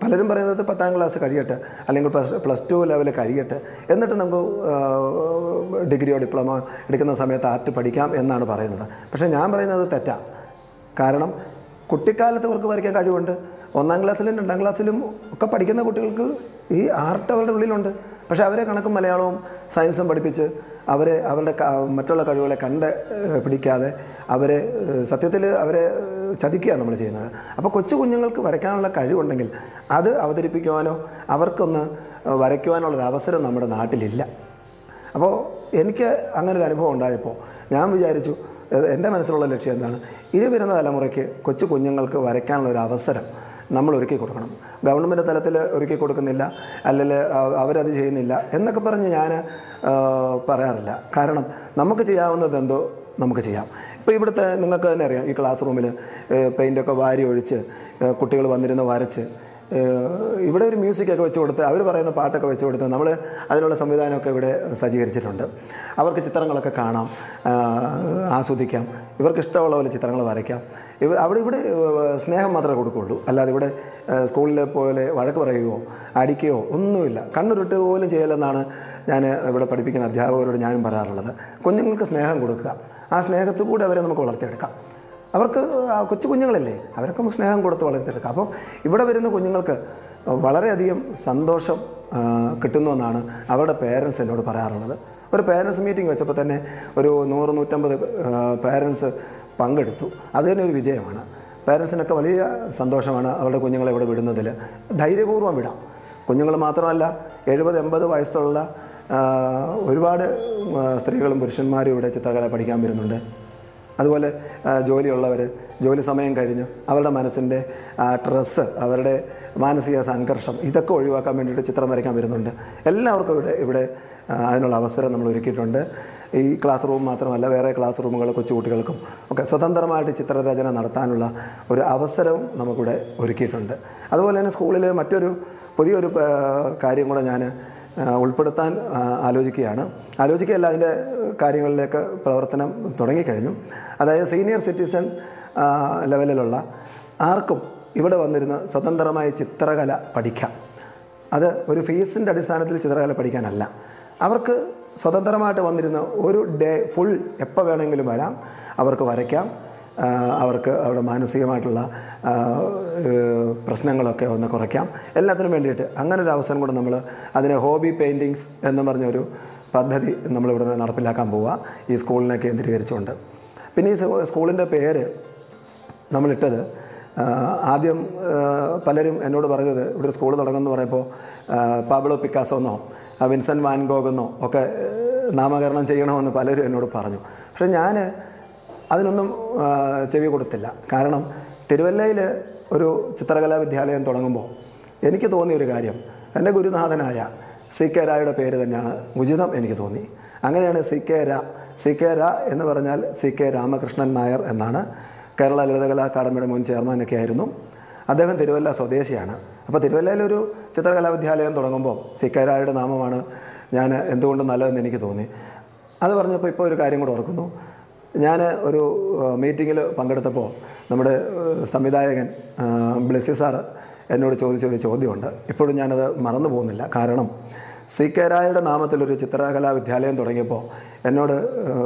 പലരും പറയുന്നത് പത്താം ക്ലാസ് കഴിയട്ടെ അല്ലെങ്കിൽ പ്ലസ് ടു ലെവൽ കഴിയട്ടെ എന്നിട്ട് നമുക്ക് ഡിഗ്രിയോ ഡിപ്ലോമ എടുക്കുന്ന സമയത്ത് ആർട്ട് പഠിക്കാം എന്നാണ് പറയുന്നത്. പക്ഷേ ഞാൻ പറയുന്നത് തെറ്റാ. കാരണം കുട്ടിക്കാലത്ത് അവർക്ക് വരയ്ക്കാൻ കഴിവുണ്ട്. ഒന്നാം ക്ലാസ്സിലും രണ്ടാം ക്ലാസ്സിലും ഒക്കെ പഠിക്കുന്ന കുട്ടികൾക്ക് ഈ ആർട്ട് അവരുടെ ഉള്ളിലുണ്ട്. പക്ഷേ അവരെ കണക്കും മലയാളവും സയൻസും പഠിപ്പിച്ച് അവരെ അവരുടെ മറ്റുള്ള കഴിവുകളെ കണ്ട് പിടിക്കാതെ അവരെ സത്യത്തിൽ അവരെ ചതിക്കുകയാണ് നമ്മൾ ചെയ്യുന്നത്. അപ്പോൾ കൊച്ചു കുഞ്ഞുങ്ങൾക്ക് വരയ്ക്കാനുള്ള കഴിവുണ്ടെങ്കിൽ അത് അവതരിപ്പിക്കുവാനോ അവർക്കൊന്ന് വരയ്ക്കുവാനുള്ളൊരു അവസരം നമ്മുടെ നാട്ടിലില്ല. അപ്പോൾ എനിക്ക് അങ്ങനെ ഒരു അനുഭവം ഉണ്ടായപ്പോൾ ഞാൻ വിചാരിച്ചു എന്റെ മനസ്സിലുള്ള ലക്ഷ്യം എന്താണ്? ഇനി വരുന്ന തലമുറയ്ക്ക് കൊച്ചു കുഞ്ഞുങ്ങൾക്ക് വരയ്ക്കാനുള്ള ഒരു അവസരം നമ്മൾ ഒരുക്കി കൊടുക്കണം. ഗവൺമെന്റ് തലത്തിൽ ഒരുക്കി കൊടുക്കുന്നില്ല അല്ലെങ്കിൽ അവരത് ചെയ്യുന്നില്ല എന്നൊക്കെ പറഞ്ഞ് ഞാൻ പറയാറില്ല. കാരണം നമുക്ക് ചെയ്യാവുന്നത് എന്തോ നമുക്ക് ചെയ്യാം. ഇപ്പോൾ ഇവിടുത്തെ നിങ്ങൾക്ക് തന്നെ അറിയാം ഈ ക്ലാസ് റൂമിൽ പെയിന്റൊക്കെ വാരി ഒഴിച്ച് കുട്ടികൾ വന്നിരുന്ന് വരച്ച് ഇവിടെ ഒരു മ്യൂസിക്കൊക്കെ വെച്ച് കൊടുത്ത് അവർ പറയുന്ന പാട്ടൊക്കെ വെച്ച് കൊടുത്ത് നമ്മൾ അതിനുള്ള സംവിധാനമൊക്കെ ഇവിടെ സജ്ജീകരിച്ചിട്ടുണ്ട്. അവർക്ക് ചിത്രങ്ങളൊക്കെ കാണാം ആസ്വദിക്കാം. ഇവർക്ക് ഇഷ്ടമുള്ള പോലെ ചിത്രങ്ങൾ വരയ്ക്കാം. ഇവ അവിടെ ഇവിടെ സ്നേഹം മാത്രമേ കൊടുക്കുകയുള്ളൂ അല്ലാതെ ഇവിടെ സ്കൂളിലെ പോലെ വഴക്ക് പറയുകയോ അടിക്കുകയോ ഒന്നുമില്ല. കണ്ണുരുട്ട് പോലും ചെയ്യലെന്നാണ് ഞാൻ ഇവിടെ പഠിപ്പിക്കുന്ന അധ്യാപകരോട് ഞാനും പറയാറുള്ളത്. കുഞ്ഞുങ്ങൾക്ക് സ്നേഹം കൊടുക്കുക. ആ സ്നേഹത്തിൽ കൂടെ അവരെ നമുക്ക് വളർത്തിയെടുക്കാം. അവർക്ക് കൊച്ചു കുഞ്ഞുങ്ങളല്ലേ? അവരൊക്കെ സ്നേഹം കൊടുത്ത് വളർത്തിയെടുക്കുക അപ്പോൾ ഇവിടെ വരുന്ന കുഞ്ഞുങ്ങൾക്ക് വളരെയധികം സന്തോഷം കിട്ടുന്നു കിട്ടുന്നുവെന്നാണ് അവരുടെ പേരൻസ് എന്നോട് പറയാറുള്ളത്. ഒരു പേരൻസ് മീറ്റിംഗ് വെച്ചപ്പോൾ തന്നെ ഒരു നൂറ് നൂറ്റമ്പത് പേരൻസ് പങ്കെടുത്തു. അത് തന്നെ ഒരു വിജയമാണ്. പേരൻസിനൊക്കെ വലിയ സന്തോഷമാണ് അവരുടെ കുഞ്ഞുങ്ങളെ ഇവിടെ വിടുന്നതിൽ. ധൈര്യപൂർവം വിടാം. കുഞ്ഞുങ്ങൾ മാത്രമല്ല എഴുപത് എൺപത് വയസ്സുള്ള ഒരുപാട് സ്ത്രീകളും പുരുഷന്മാരും ഇവിടെ ചിത്രകല പഠിക്കാൻ വരുന്നുണ്ട്. അതുപോലെ ജോലിയുള്ളവർ ജോലി സമയം കഴിഞ്ഞ് അവരുടെ മനസ്സിന്റെ സ്ട്രെസ്സ് അവരുടെ മാനസിക സംഘർഷം ഇതൊക്കെ ഒഴിവാക്കാൻ വേണ്ടിയിട്ട് ചിത്രം വരയ്ക്കാൻ വരുന്നുണ്ട്. എല്ലാവർക്കും ഇവിടെ ഇവിടെ അതിനുള്ള അവസരം നമ്മൾ ഒരുക്കിയിട്ടുണ്ട്. ഈ ക്ലാസ് റൂം മാത്രമല്ല വേറെ ക്ലാസ് റൂമുകൾ കൊച്ചുകുട്ടികൾക്കും ഒക്കെ സ്വതന്ത്രമായിട്ട് ചിത്രരചന നടത്താനുള്ള ഒരു അവസരവും നമുക്കിവിടെ ഒരുക്കിയിട്ടുണ്ട്. അതുപോലെ തന്നെ സ്കൂളിൽ മറ്റൊരു പുതിയൊരു കാര്യം കൂടെ ഞാൻ ഉൾപ്പെടുത്താൻ ആലോചിക്കുകയാണ്. ആലോചിക്കുകയല്ല അതിന്റെ കാര്യങ്ങളിലേക്ക് പ്രവർത്തനം തുടങ്ങിക്കഴിഞ്ഞു. അതായത് സീനിയർ സിറ്റിസൺ ലെവലിലുള്ള ആർക്കും ഇവിടെ വന്നിരുന്ന് സ്വതന്ത്രമായ ചിത്രകല പഠിക്കാം. അത് ഒരു ഫീസിന്റെ അടിസ്ഥാനത്തിൽ ചിത്രകല പഠിക്കാനല്ല. അവർക്ക് സ്വതന്ത്രമായിട്ട് വന്നിരുന്ന ഒരു ഡേ ഫുൾ എപ്പോൾ വേണമെങ്കിലും വരാം. അവർക്ക് വരയ്ക്കാം. അവർക്ക് അവരുടെ മാനസികമായിട്ടുള്ള പ്രശ്നങ്ങളൊക്കെ ഒന്ന് കുറയ്ക്കാം. എല്ലാത്തിനും വേണ്ടിയിട്ട് അങ്ങനെ ഒരു അവസരം കൂടെ നമ്മൾ അതിനെ ഹോബി പെയിന്റിങ്സ് എന്ന് പറഞ്ഞൊരു പദ്ധതി നമ്മളിവിടെ നടപ്പിലാക്കാൻ പോവുക ഈ സ്കൂളിനെ കേന്ദ്രീകരിച്ചുകൊണ്ട്. പിന്നെ ഈ സ്കൂ- സ്കൂളിന്റെ പേര് നമ്മളിട്ടത് ആദ്യം പലരും എന്നോട് പറഞ്ഞത് ഇവിടെ സ്കൂൾ തുടങ്ങുമെന്ന് പറയുമ്പോൾ പബ്ലോ പാബ്ലോ പിക്കാസോ എന്നോ ആ, വിൻസെന്റ് വാൻ ഗോഗ് എന്നോ ഒക്കെ നാമകരണം ചെയ്യണമെന്ന് പലരും എന്നോട് പറഞ്ഞു. പക്ഷേ ഞാൻ അതിനൊന്നും ചെവി കൊടുത്തില്ല. കാരണം തിരുവല്ലയിൽ ഒരു ചിത്രകലാ വിദ്യാലയം തുടങ്ങുമ്പോൾ എനിക്ക് തോന്നിയ ഒരു കാര്യം. എന്റെ ഗുരുനാഥനായ സി കെ രായുടെ പേര് തന്നെയാണ് ഉചിതം എനിക്ക് തോന്നി. അങ്ങനെയാണ് C K Ra C K Ra എന്ന് പറഞ്ഞാൽ സി കെ രാമകൃഷ്ണൻ നായർ എന്നാണ്. കേരള ലളിതകലാ അക്കാദമിയുടെ മുൻ ചെയർമാനൊക്കെ ആയിരുന്നു. അദ്ദേഹം തിരുവല്ല സ്വദേശിയാണ്. അപ്പോൾ തിരുവല്ലയിലൊരു ചിത്രകലാ വിദ്യാലയം തുടങ്ങുമ്പോൾ സി കെ രായുടെ നാമമാണ് ഞാൻ എന്തുകൊണ്ടും നല്ലതെന്ന് എനിക്ക് തോന്നി. അത് പറഞ്ഞപ്പോൾ ഇപ്പോൾ ഒരു കാര്യം കൂടെ ഓർക്കുന്നു. ഞാൻ ഒരു മീറ്റിങ്ങിൽ പങ്കെടുത്തപ്പോൾ നമ്മുടെ സംവിധായകൻ ബ്ലെസി സാറ് എന്നോട് ചോദിച്ച ഒരു ചോദ്യമുണ്ട്. ഇപ്പോഴും ഞാനത് മറന്നു പോകുന്നില്ല. കാരണം സി കെ രായയുടെ നാമത്തിലൊരു ചിത്രകലാ വിദ്യാലയം തുടങ്ങിയപ്പോൾ എന്നോട്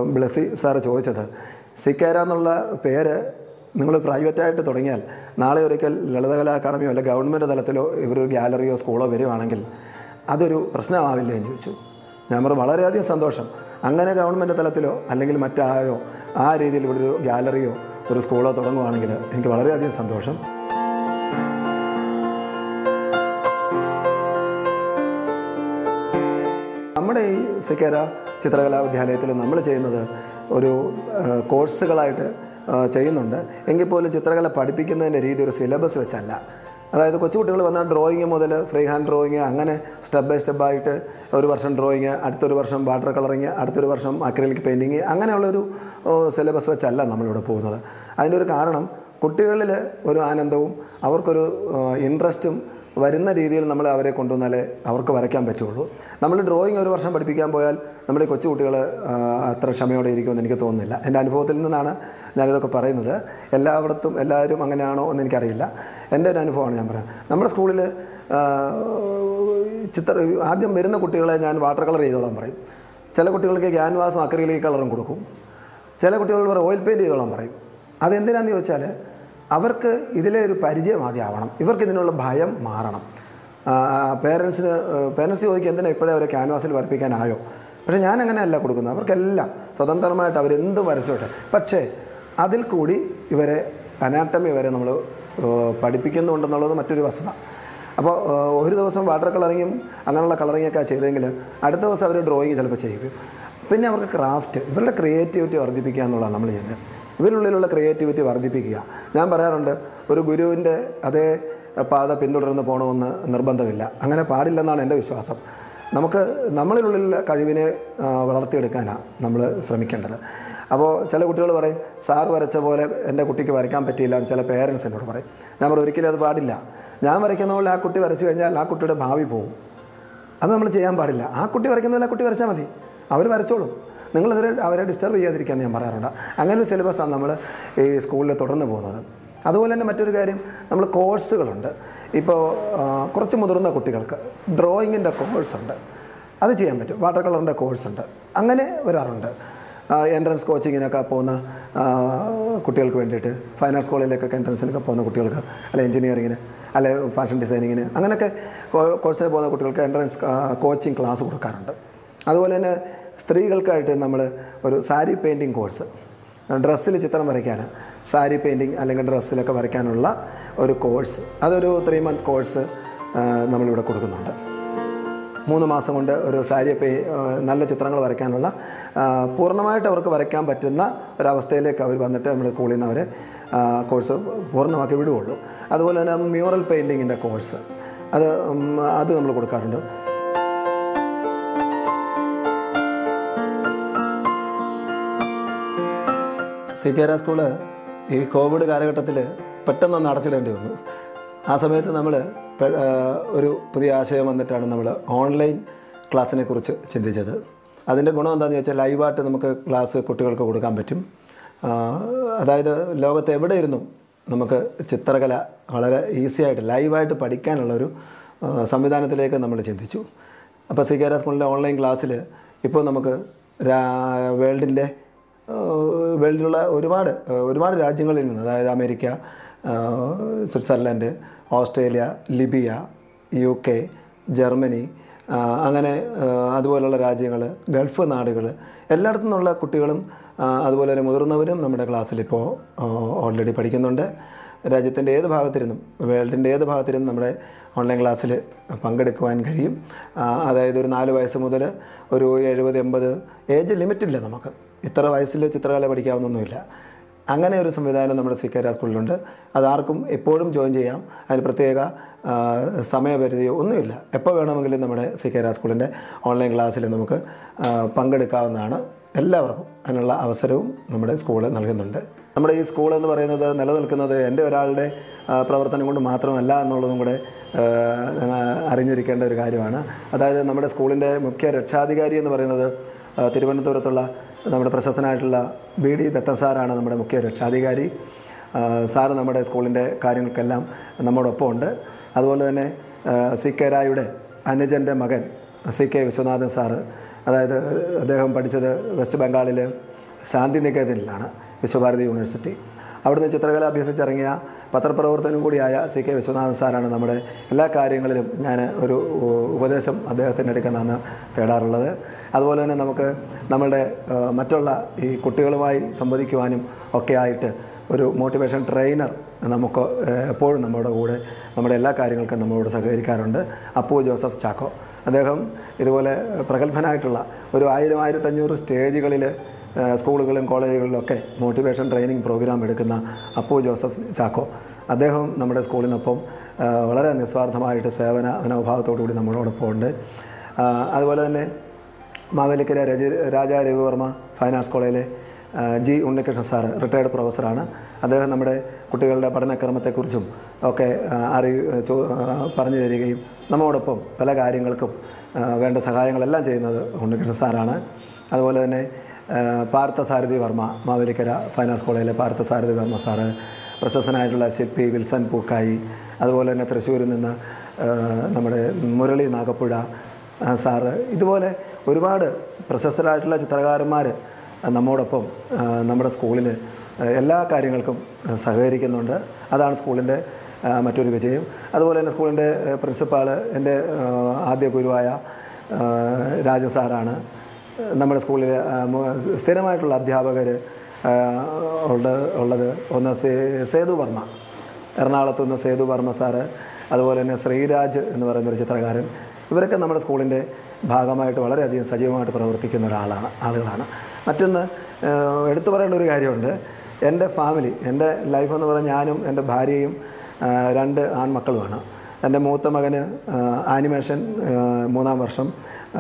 ബ്ലസി സാറ് ചോദിച്ചത് സി കെ രാ എന്നുള്ള പേര് നിങ്ങൾ പ്രൈവറ്റായിട്ട് തുടങ്ങിയാൽ നാളെ ഒരിക്കൽ ലളിതകലാ അക്കാദമിയോ അല്ലെ ഗവൺമെന്റ് തലത്തിലോ ഇവരൊരു ഗ്യാലറിയോ സ്കൂളോ വരുവാണെങ്കിൽ അതൊരു പ്രശ്നമാവില്ലേ? എന്ന് ചോദിച്ചു. ഞാൻ പറഞ്ഞു വളരെയധികം സന്തോഷം. അങ്ങനെ ഗവൺമെന്റ് തലത്തിലോ അല്ലെങ്കിൽ മറ്റാരോ ആ രീതിയിൽ ഇവിടെ ഒരു ഗ്യാലറിയോ ഒരു സ്കൂളോ തുടങ്ങുവാണെങ്കിൽ എനിക്ക് വളരെയധികം സന്തോഷം. നമ്മുടെ ഈ സിക്കേര ചിത്രകലാ വിദ്യാലയത്തിൽ നമ്മൾ ചെയ്യുന്നത് ഒരു കോഴ്സുകളായിട്ട് ചെയ്യുന്നുണ്ട്. എങ്കിൽ പോലും ചിത്രകല പഠിപ്പിക്കുന്നതിന്റെ രീതി ഒരു സിലബസ് വെച്ചല്ല. അതായത് കൊച്ചുകുട്ടികൾ വന്നാൽ ഡ്രോയിങ് മുതൽ ഫ്രീ ഹാൻഡ് ഡ്രോയിങ് അങ്ങനെ സ്റ്റെപ്പ് ബൈ സ്റ്റെപ്പായിട്ട് ഒരു വർഷം ഡ്രോയിങ് അടുത്തൊരു വർഷം വാട്ടർ കളറിങ് അടുത്തൊരു വർഷം അക്രലിക് പെയിന്റിങ് അങ്ങനെയുള്ളൊരു സിലബസ് വെച്ചല്ല നമ്മളിവിടെ പോകുന്നത്. അതിന്റെ ഒരു കാരണം കുട്ടികളിൽ ഒരു ആനന്ദവും അവർക്കൊരു ഇൻട്രസ്റ്റും വരുന്ന രീതിയിൽ നമ്മൾ അവരെ കൊണ്ടുവന്നാലേ അവർക്ക് വരയ്ക്കാൻ പറ്റുള്ളൂ. നമ്മൾ ഡ്രോയിങ് ഒരു വർഷം പഠിപ്പിക്കാൻ പോയാൽ നമ്മുടെ ഈ കൊച്ചു കുട്ടികൾ അത്ര ക്ഷമയോടെ ഇരിക്കുമെന്ന് എനിക്ക് തോന്നുന്നില്ല. എന്റെ അനുഭവത്തിൽ നിന്നാണ് ഞാനിതൊക്കെ പറയുന്നത്. എല്ലായിടത്തും എല്ലാവരും അങ്ങനെയാണോ എന്ന് എനിക്കറിയില്ല. എന്റെ ഒരു അനുഭവമാണ് ഞാൻ പറയാം നമ്മുടെ സ്കൂളിൽ ചിത്ര ആദ്യം വരുന്ന കുട്ടികളെ ഞാൻ വാട്ടർ കളർ ചെയ്തോളാൻ പറയും. ചില കുട്ടികൾക്ക് ക്യാൻവാസും അക്രിലിക് കളറും കൊടുക്കും. ചില കുട്ടികൾ ഓയിൽ പെയിന്റ് ചെയ്തോളാൻ പറയും. അതെന്തിനാണെന്ന് ചോദിച്ചാൽ അവർക്ക് ഇതിലെ ഒരു പരിചയം ആദ്യം ആവണം. ഇവർക്ക് ഇതിനുള്ള ഭയം മാറണം. പേരൻസിന് പേരൻസ് ചോദിക്കുക എന്തിനാ ഇപ്പോഴേ അവരെ ക്യാൻവാസിൽ വരപ്പിക്കാനായോ പക്ഷേ ഞാൻ അങ്ങനെയല്ല കൊടുക്കുന്നത്. അവർക്കെല്ലാം സ്വതന്ത്രമായിട്ട് അവരെന്തും വരച്ചോട്ടെ പക്ഷേ അതിൽ കൂടി ഇവരെ അനാട്ടമി വരെ നമ്മൾ പഠിപ്പിക്കുന്നുണ്ടെന്നുള്ളത് മറ്റൊരു വസ്തുത. അപ്പോൾ ഒരു ദിവസം വാട്ടർ കളറിങ്ങും അങ്ങനെയുള്ള കളറിങ്ങൊക്കെ ചെയ്തെങ്കിൽ അടുത്ത ദിവസം അവർ ഡ്രോയിങ് ചിലപ്പോൾ ചെയ്യും പിന്നെ അവർക്ക് ക്രാഫ്റ്റ് ഇവരുടെ ക്രിയേറ്റിവിറ്റി വർദ്ധിപ്പിക്കുക എന്നുള്ളതാണ് നമ്മൾ ചെയ്യുന്നത്. ഇവരുള്ളിലുള്ള ക്രിയേറ്റിവിറ്റി വർദ്ധിപ്പിക്കുക. ഞാൻ പറയാറുണ്ട് ഒരു ഗുരുവിന്റെ അതേ പാത പിന്തുടർന്ന് പോകണമെന്ന് നിർബന്ധമില്ല. അങ്ങനെ പാടില്ലെന്നാണ് എന്റെ വിശ്വാസം. നമുക്ക് നമ്മളിലുള്ള കഴിവിനെ വളർത്തിയെടുക്കാനാണ് നമ്മൾ ശ്രമിക്കേണ്ടത്. അപ്പോൾ ചില കുട്ടികൾ പറയും സാർ വരച്ച പോലെ എന്റെ കുട്ടിക്ക് വരയ്ക്കാൻ പറ്റിയില്ല എന്ന് ചില പേരൻസ് എന്നോട് പറയും. ഞാൻ പറയും ഒരിക്കലും അത് പാടില്ല. ഞാൻ വരയ്ക്കുന്ന പോലെ ആ കുട്ടി വരച്ചു കഴിഞ്ഞാൽ ആ കുട്ടിയുടെ ഭാവി പോവും. അത് നമ്മൾ ചെയ്യാൻ പാടില്ല. ആ കുട്ടി വരയ്ക്കുന്ന പോലെ ആ കുട്ടി വരച്ചാൽ മതി. അവർ വരച്ചോളും. നിങ്ങളതിനെ അവരെ ഡിസ്റ്റർബ് ചെയ്യാതിരിക്കാൻ ഞാൻ പറയാറുണ്ട്. അങ്ങനെ ഒരു സിലബസാണ് നമ്മൾ ഈ സ്കൂളിൽ തുടർന്ന് പോകുന്നത്. അതുപോലെ തന്നെ മറ്റൊരു കാര്യം നമ്മൾ കോഴ്സുകളുണ്ട് ഇപ്പോൾ കുറച്ച് മുതിർന്ന കുട്ടികൾക്ക് ഡ്രോയിങ്ങിന്റെ കോഴ്സുണ്ട് അത് ചെയ്യാൻ പറ്റും. വാട്ടർ കളറിന്റെ കോഴ്സുണ്ട് അങ്ങനെ വരാറുണ്ട്. എൻട്രൻസ് കോച്ചിങ്ങിനൊക്കെ പോകുന്ന കുട്ടികൾക്ക് വേണ്ടിയിട്ട് ഫൈൻ ആർട്സ് കോളേജിലേക്കൊക്കെ എൻട്രൻസിനൊക്കെ പോകുന്ന കുട്ടികൾക്ക് അല്ലെ എഞ്ചിനീയറിങ്ങിന് അല്ലെ ഫാഷൻ ഡിസൈനിങ്ങിന് അങ്ങനെയൊക്കെ കോഴ്സിന് പോകുന്ന കുട്ടികൾക്ക് എൻട്രൻസ് കോച്ചിങ് ക്ലാസ് കൊടുക്കാറുണ്ട്. അതുപോലെ തന്നെ സ്ത്രീകൾക്കായിട്ട് നമ്മൾ ഒരു സാരി പെയിന്റിങ് കോഴ്സ് ഡ്രസ്സിൽ ചിത്രം വരയ്ക്കാൻ സാരി പെയിന്റിങ് അല്ലെങ്കിൽ ഡ്രസ്സിലൊക്കെ വരയ്ക്കാനുള്ള ഒരു കോഴ്സ് അതൊരു ത്രീ മന്ത് കോഴ്സ് നമ്മളിവിടെ കൊടുക്കുന്നുണ്ട്. മൂന്ന് മാസം കൊണ്ട് ഒരു സാരി പേ നല്ല ചിത്രങ്ങൾ വരയ്ക്കാനുള്ള പൂർണമായിട്ട് അവർക്ക് വരയ്ക്കാൻ പറ്റുന്ന ഒരവസ്ഥയിലേക്ക് അവർ വന്നിട്ട് നമ്മൾ സ്കൂളിൽ നിന്ന് അവരെ കോഴ്സ് പൂർണമാക്കി വിടുകയുള്ളൂ. അതുപോലെ തന്നെ മ്യൂറൽ പെയിന്റിങ്ങിന്റെ കോഴ്സ് അത് അത് നമ്മൾ കൊടുക്കാറുണ്ട്. സി കെ ആർ സ്കൂൾ ഈ കോവിഡ് കാലഘട്ടത്തിൽ പെട്ടെന്നൊന്ന് അടച്ചിടേണ്ടി വന്നു. ആ സമയത്ത് നമ്മൾ ഒരു പുതിയ ആശയം വന്നിട്ടാണ് നമ്മൾ ഓൺലൈൻ ക്ലാസ്സിനെ കുറിച്ച് ചിന്തിച്ചത്. അതിന്റെ ഗുണം എന്താണെന്ന് ചോദിച്ചാൽ ലൈവായിട്ട് നമുക്ക് ക്ലാസ് കുട്ടികൾക്ക് കൊടുക്കാൻ പറ്റും. അതായത് ലോകത്ത് എവിടെ ഇരുന്നും നമുക്ക് ചിത്രകല വളരെ ഈസി ആയിട്ട് ലൈവായിട്ട് പഠിക്കാനുള്ളൊരു ഒരു സംവിധാനത്തിലേക്ക് നമ്മൾ ചിന്തിച്ചു. അപ്പോൾ സി കെ ആർ സ്കൂളിന്റെ ഓൺലൈൻ ക്ലാസ്സിൽ ഇപ്പോൾ നമുക്ക് വേൾഡിന്റെ വേൾഡിലുള്ള ഒരുപാട് ഒരുപാട് രാജ്യങ്ങളിൽ നിന്ന് അതായത് America Switzerland Australia Libya U K Germany അങ്ങനെ അതുപോലെയുള്ള രാജ്യങ്ങൾ ഗൾഫ് നാടുകൾ എല്ലായിടത്തു നിന്നുള്ള കുട്ടികളും അതുപോലെ തന്നെ മുതിർന്നവരും നമ്മുടെ ക്ലാസ്സിൽ ഇപ്പോൾ ഓൾറെഡി പഠിക്കുന്നുണ്ട്. രാജ്യത്തിന്റെ ഏത് ഭാഗത്തിരുന്നും വേൾഡിന്റെ ഏത് ഭാഗത്തിരുന്നും നമ്മുടെ ഓൺലൈൻ ക്ലാസ്സിൽ പങ്കെടുക്കുവാൻ കഴിയും. അതായത് ഒരു നാല് വയസ്സ് മുതൽ ഒരു എഴുപത് എൺപത് ഏജ് ലിമിറ്റില്ല നമുക്ക്. ഇത്ര വയസ്സിൽ ചിത്രകല പഠിക്കാവുന്നൊന്നുമില്ല. അങ്ങനെ ഒരു സംവിധാനം നമ്മുടെ സി കെ സ്കൂളിലുണ്ട് അതാർക്കും എപ്പോഴും ജോയിൻ ചെയ്യാം. അതിന് പ്രത്യേക സമയപരിധിയോ ഒന്നുമില്ല. എപ്പോൾ വേണമെങ്കിലും നമ്മുടെ സി കെ സ്കൂളിന്റെ ഓൺലൈൻ ക്ലാസ്സിൽ നമുക്ക് പങ്കെടുക്കാവുന്നതാണ്. എല്ലാവർക്കും അതിനുള്ള അവസരവും നമ്മുടെ സ്കൂൾ നൽകുന്നുണ്ട്. നമ്മുടെ ഈ സ്കൂൾ എന്ന് പറയുന്നത് നിലനിൽക്കുന്നത് എന്റെ ഒരാളുടെ പ്രവർത്തനം കൊണ്ട് മാത്രമല്ല എന്നുള്ളതും കൂടെ അറിഞ്ഞിരിക്കേണ്ട ഒരു കാര്യമാണ്. അതായത് നമ്മുടെ സ്കൂളിന്റെ മുഖ്യ രക്ഷാധികാരി എന്ന് പറയുന്നത് തിരുവനന്തപുരത്തുള്ള നമ്മുടെ പ്രശസ്തനായിട്ടുള്ള ബി ഡി ദത്തൻ സാറാണ് നമ്മുടെ മുഖ്യ രക്ഷാധികാരി. സാറ് നമ്മുടെ സ്കൂളിന്റെ കാര്യങ്ങൾക്കെല്ലാം നമ്മോടൊപ്പം ഉണ്ട് അതുപോലെ തന്നെ സി കെ രായുടെ അനുജന്റെ മകൻ സി കെ വിശ്വനാഥൻ സാറ് അതായത് അദ്ദേഹം പഠിച്ചത് വെസ്റ്റ് ബംഗാളിൽ ശാന്തിനികേതനിലാണ് വിശ്വഭാരതി യൂണിവേഴ്സിറ്റി. അവിടുന്ന് ചിത്രകല അഭ്യസിച്ചിറങ്ങിയ പത്രപ്രവർത്തനം കൂടിയായ സി കെ വിശ്വനാഥൻ സാറാണ് നമ്മുടെ എല്ലാ കാര്യങ്ങളിലും ഞാൻ ഒരു ഉപദേശം അദ്ദേഹത്തിന്റെ അടുക്കൽ തേടാറുള്ളത്. അതുപോലെ തന്നെ നമുക്ക് നമ്മളുടെ മറ്റുള്ള ഈ കുട്ടികളുമായി സംവദിക്കുവാനും ഒക്കെ ആയിട്ട് ഒരു മോട്ടിവേഷൻ ട്രെയിനർ നമുക്ക് എപ്പോഴും നമ്മുടെ കൂടെ നമ്മുടെ എല്ലാ കാര്യങ്ങൾക്കും നമ്മളോട് സഹകരിക്കാറുണ്ട്. അപ്പു ജോസഫ് ചാക്കോ. അദ്ദേഹം ഇതുപോലെ പ്രഗത്ഭനായിട്ടുള്ള ഒരു ആയിരം ആയിരത്തഞ്ഞൂറ് സ്റ്റേജുകളിൽ സ്കൂളുകളിലും കോളേജുകളിലൊക്കെ മോട്ടിവേഷൻ ട്രെയിനിങ് പ്രോഗ്രാം എടുക്കുന്ന അപ്പു ജോസഫ് ചാക്കോ. അദ്ദേഹം നമ്മുടെ സ്കൂളിനൊപ്പം വളരെ നിസ്വാർത്ഥമായിട്ട് സേവന മനോഭാവത്തോടു കൂടി നമ്മളോടൊപ്പം ഉണ്ട്. അതുപോലെ തന്നെ മാവേലിക്കര രജ രാജാ രവിവർമ്മ ആർട്സ് കോളേജിലെ ജി ഉണ്ണികൃഷ്ണൻ സാറ് റിട്ടയർഡ് പ്രൊഫസറാണ് അദ്ദേഹം നമ്മുടെ കുട്ടികളുടെ പഠനക്രമത്തെക്കുറിച്ചും ഒക്കെ അറി പറഞ്ഞു തരികയും നമ്മോടൊപ്പം പല കാര്യങ്ങൾക്കും വേണ്ട സഹായങ്ങളെല്ലാം ചെയ്യുന്നത് ഉണ്ണികൃഷ്ണൻ സാറാണ്. അതുപോലെ തന്നെ പാർത്ഥസാരഥി വർമ്മ മാവേലിക്കര ആർട്സ് കോളേജിലെ പാർത്ഥസാരഥി വർമ്മ സാറ് പ്രശസ്തനായിട്ടുള്ള ശില്പി വിൽസൺ പൂക്കായി അതുപോലെ തന്നെ തൃശ്ശൂരിൽ നിന്ന് നമ്മുടെ മുരളി നാഗപ്പുഴ സാറ് ഇതുപോലെ ഒരുപാട് പ്രശസ്തരായിട്ടുള്ള ചിത്രകാരന്മാർ നമ്മോടൊപ്പം നമ്മുടെ സ്കൂളിൽ എല്ലാ കാര്യങ്ങൾക്കും സഹകരിക്കുന്നുണ്ട്. അതാണ് സ്കൂളിന്റെ മറ്റൊരു വിജയം. അതുപോലെ തന്നെ സ്കൂളിന്റെ പ്രിൻസിപ്പാൾ എന്റെ ആദ്യ ഗുരുവായ രാജൻ സാറാണ്. നമ്മുടെ സ്കൂളിൽ സ്ഥിരമായിട്ടുള്ള അധ്യാപകർ ഉള്ളത് ഒന്ന് സേതു വർമ്മ. എറണാകുളത്ത് നിന്ന് സേതു വർമ്മ സാറ് അതുപോലെ തന്നെ ശ്രീരാജ് എന്ന് പറയുന്ന ഒരു ചിത്രകാരൻ. ഇവരൊക്കെ നമ്മുടെ സ്കൂളിന്റെ ഭാഗമായിട്ട് വളരെയധികം സജീവമായിട്ട് പ്രവർത്തിക്കുന്ന ഒരാളാണ് ആളുകളാണ്. മറ്റൊന്ന് എടുത്തു പറയേണ്ട ഒരു കാര്യമുണ്ട്. എന്റെ ഫാമിലി എന്റെ ലൈഫ് എന്ന് പറഞ്ഞാൽ ഞാനും എന്റെ ഭാര്യയും രണ്ട് ആൺമക്കളുമാണ്. എന്റെ മൂത്ത മകന് ആനിമേഷൻ മൂന്നാം വർഷം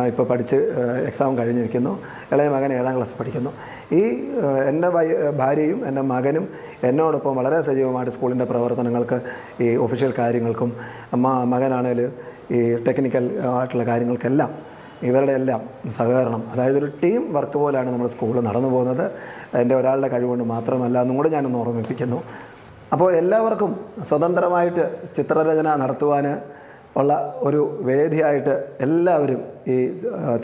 ഇപ്പോൾ പഠിച്ച് എക്സാം കഴിഞ്ഞിരിക്കുന്നു. ഇളയ മകൻ ഏഴാം ക്ലാസ് പഠിക്കുന്നു. ഈ എന്റെ ഭാര്യയും എന്റെ മകനും എന്നോടൊപ്പം വളരെ സജീവമായിട്ട് സ്കൂളിന്റെ പ്രവർത്തനങ്ങൾക്ക് ഈ ഒഫീഷ്യൽ കാര്യങ്ങൾക്കും മകനാണേൽ ഈ ടെക്നിക്കൽ ആയിട്ടുള്ള കാര്യങ്ങൾക്കെല്ലാം ഇവരുടെ എല്ലാം സഹകരണം. അതായത് ഒരു ടീം വർക്ക് പോലെയാണ് നമ്മുടെ സ്കൂൾ നടന്നു പോകുന്നത് എന്റെ ഒരാളുടെ കഴിവുകൊണ്ട് മാത്രമല്ല എന്നും കൂടെ ഞാനൊന്ന് ഓർമ്മിപ്പിക്കുന്നു. അപ്പോൾ എല്ലാവർക്കും സ്വതന്ത്രമായിട്ട് ചിത്രരചന നടത്തുവാൻ ഉള്ള ഒരു വേദിയായിട്ട് എല്ലാവരും ഈ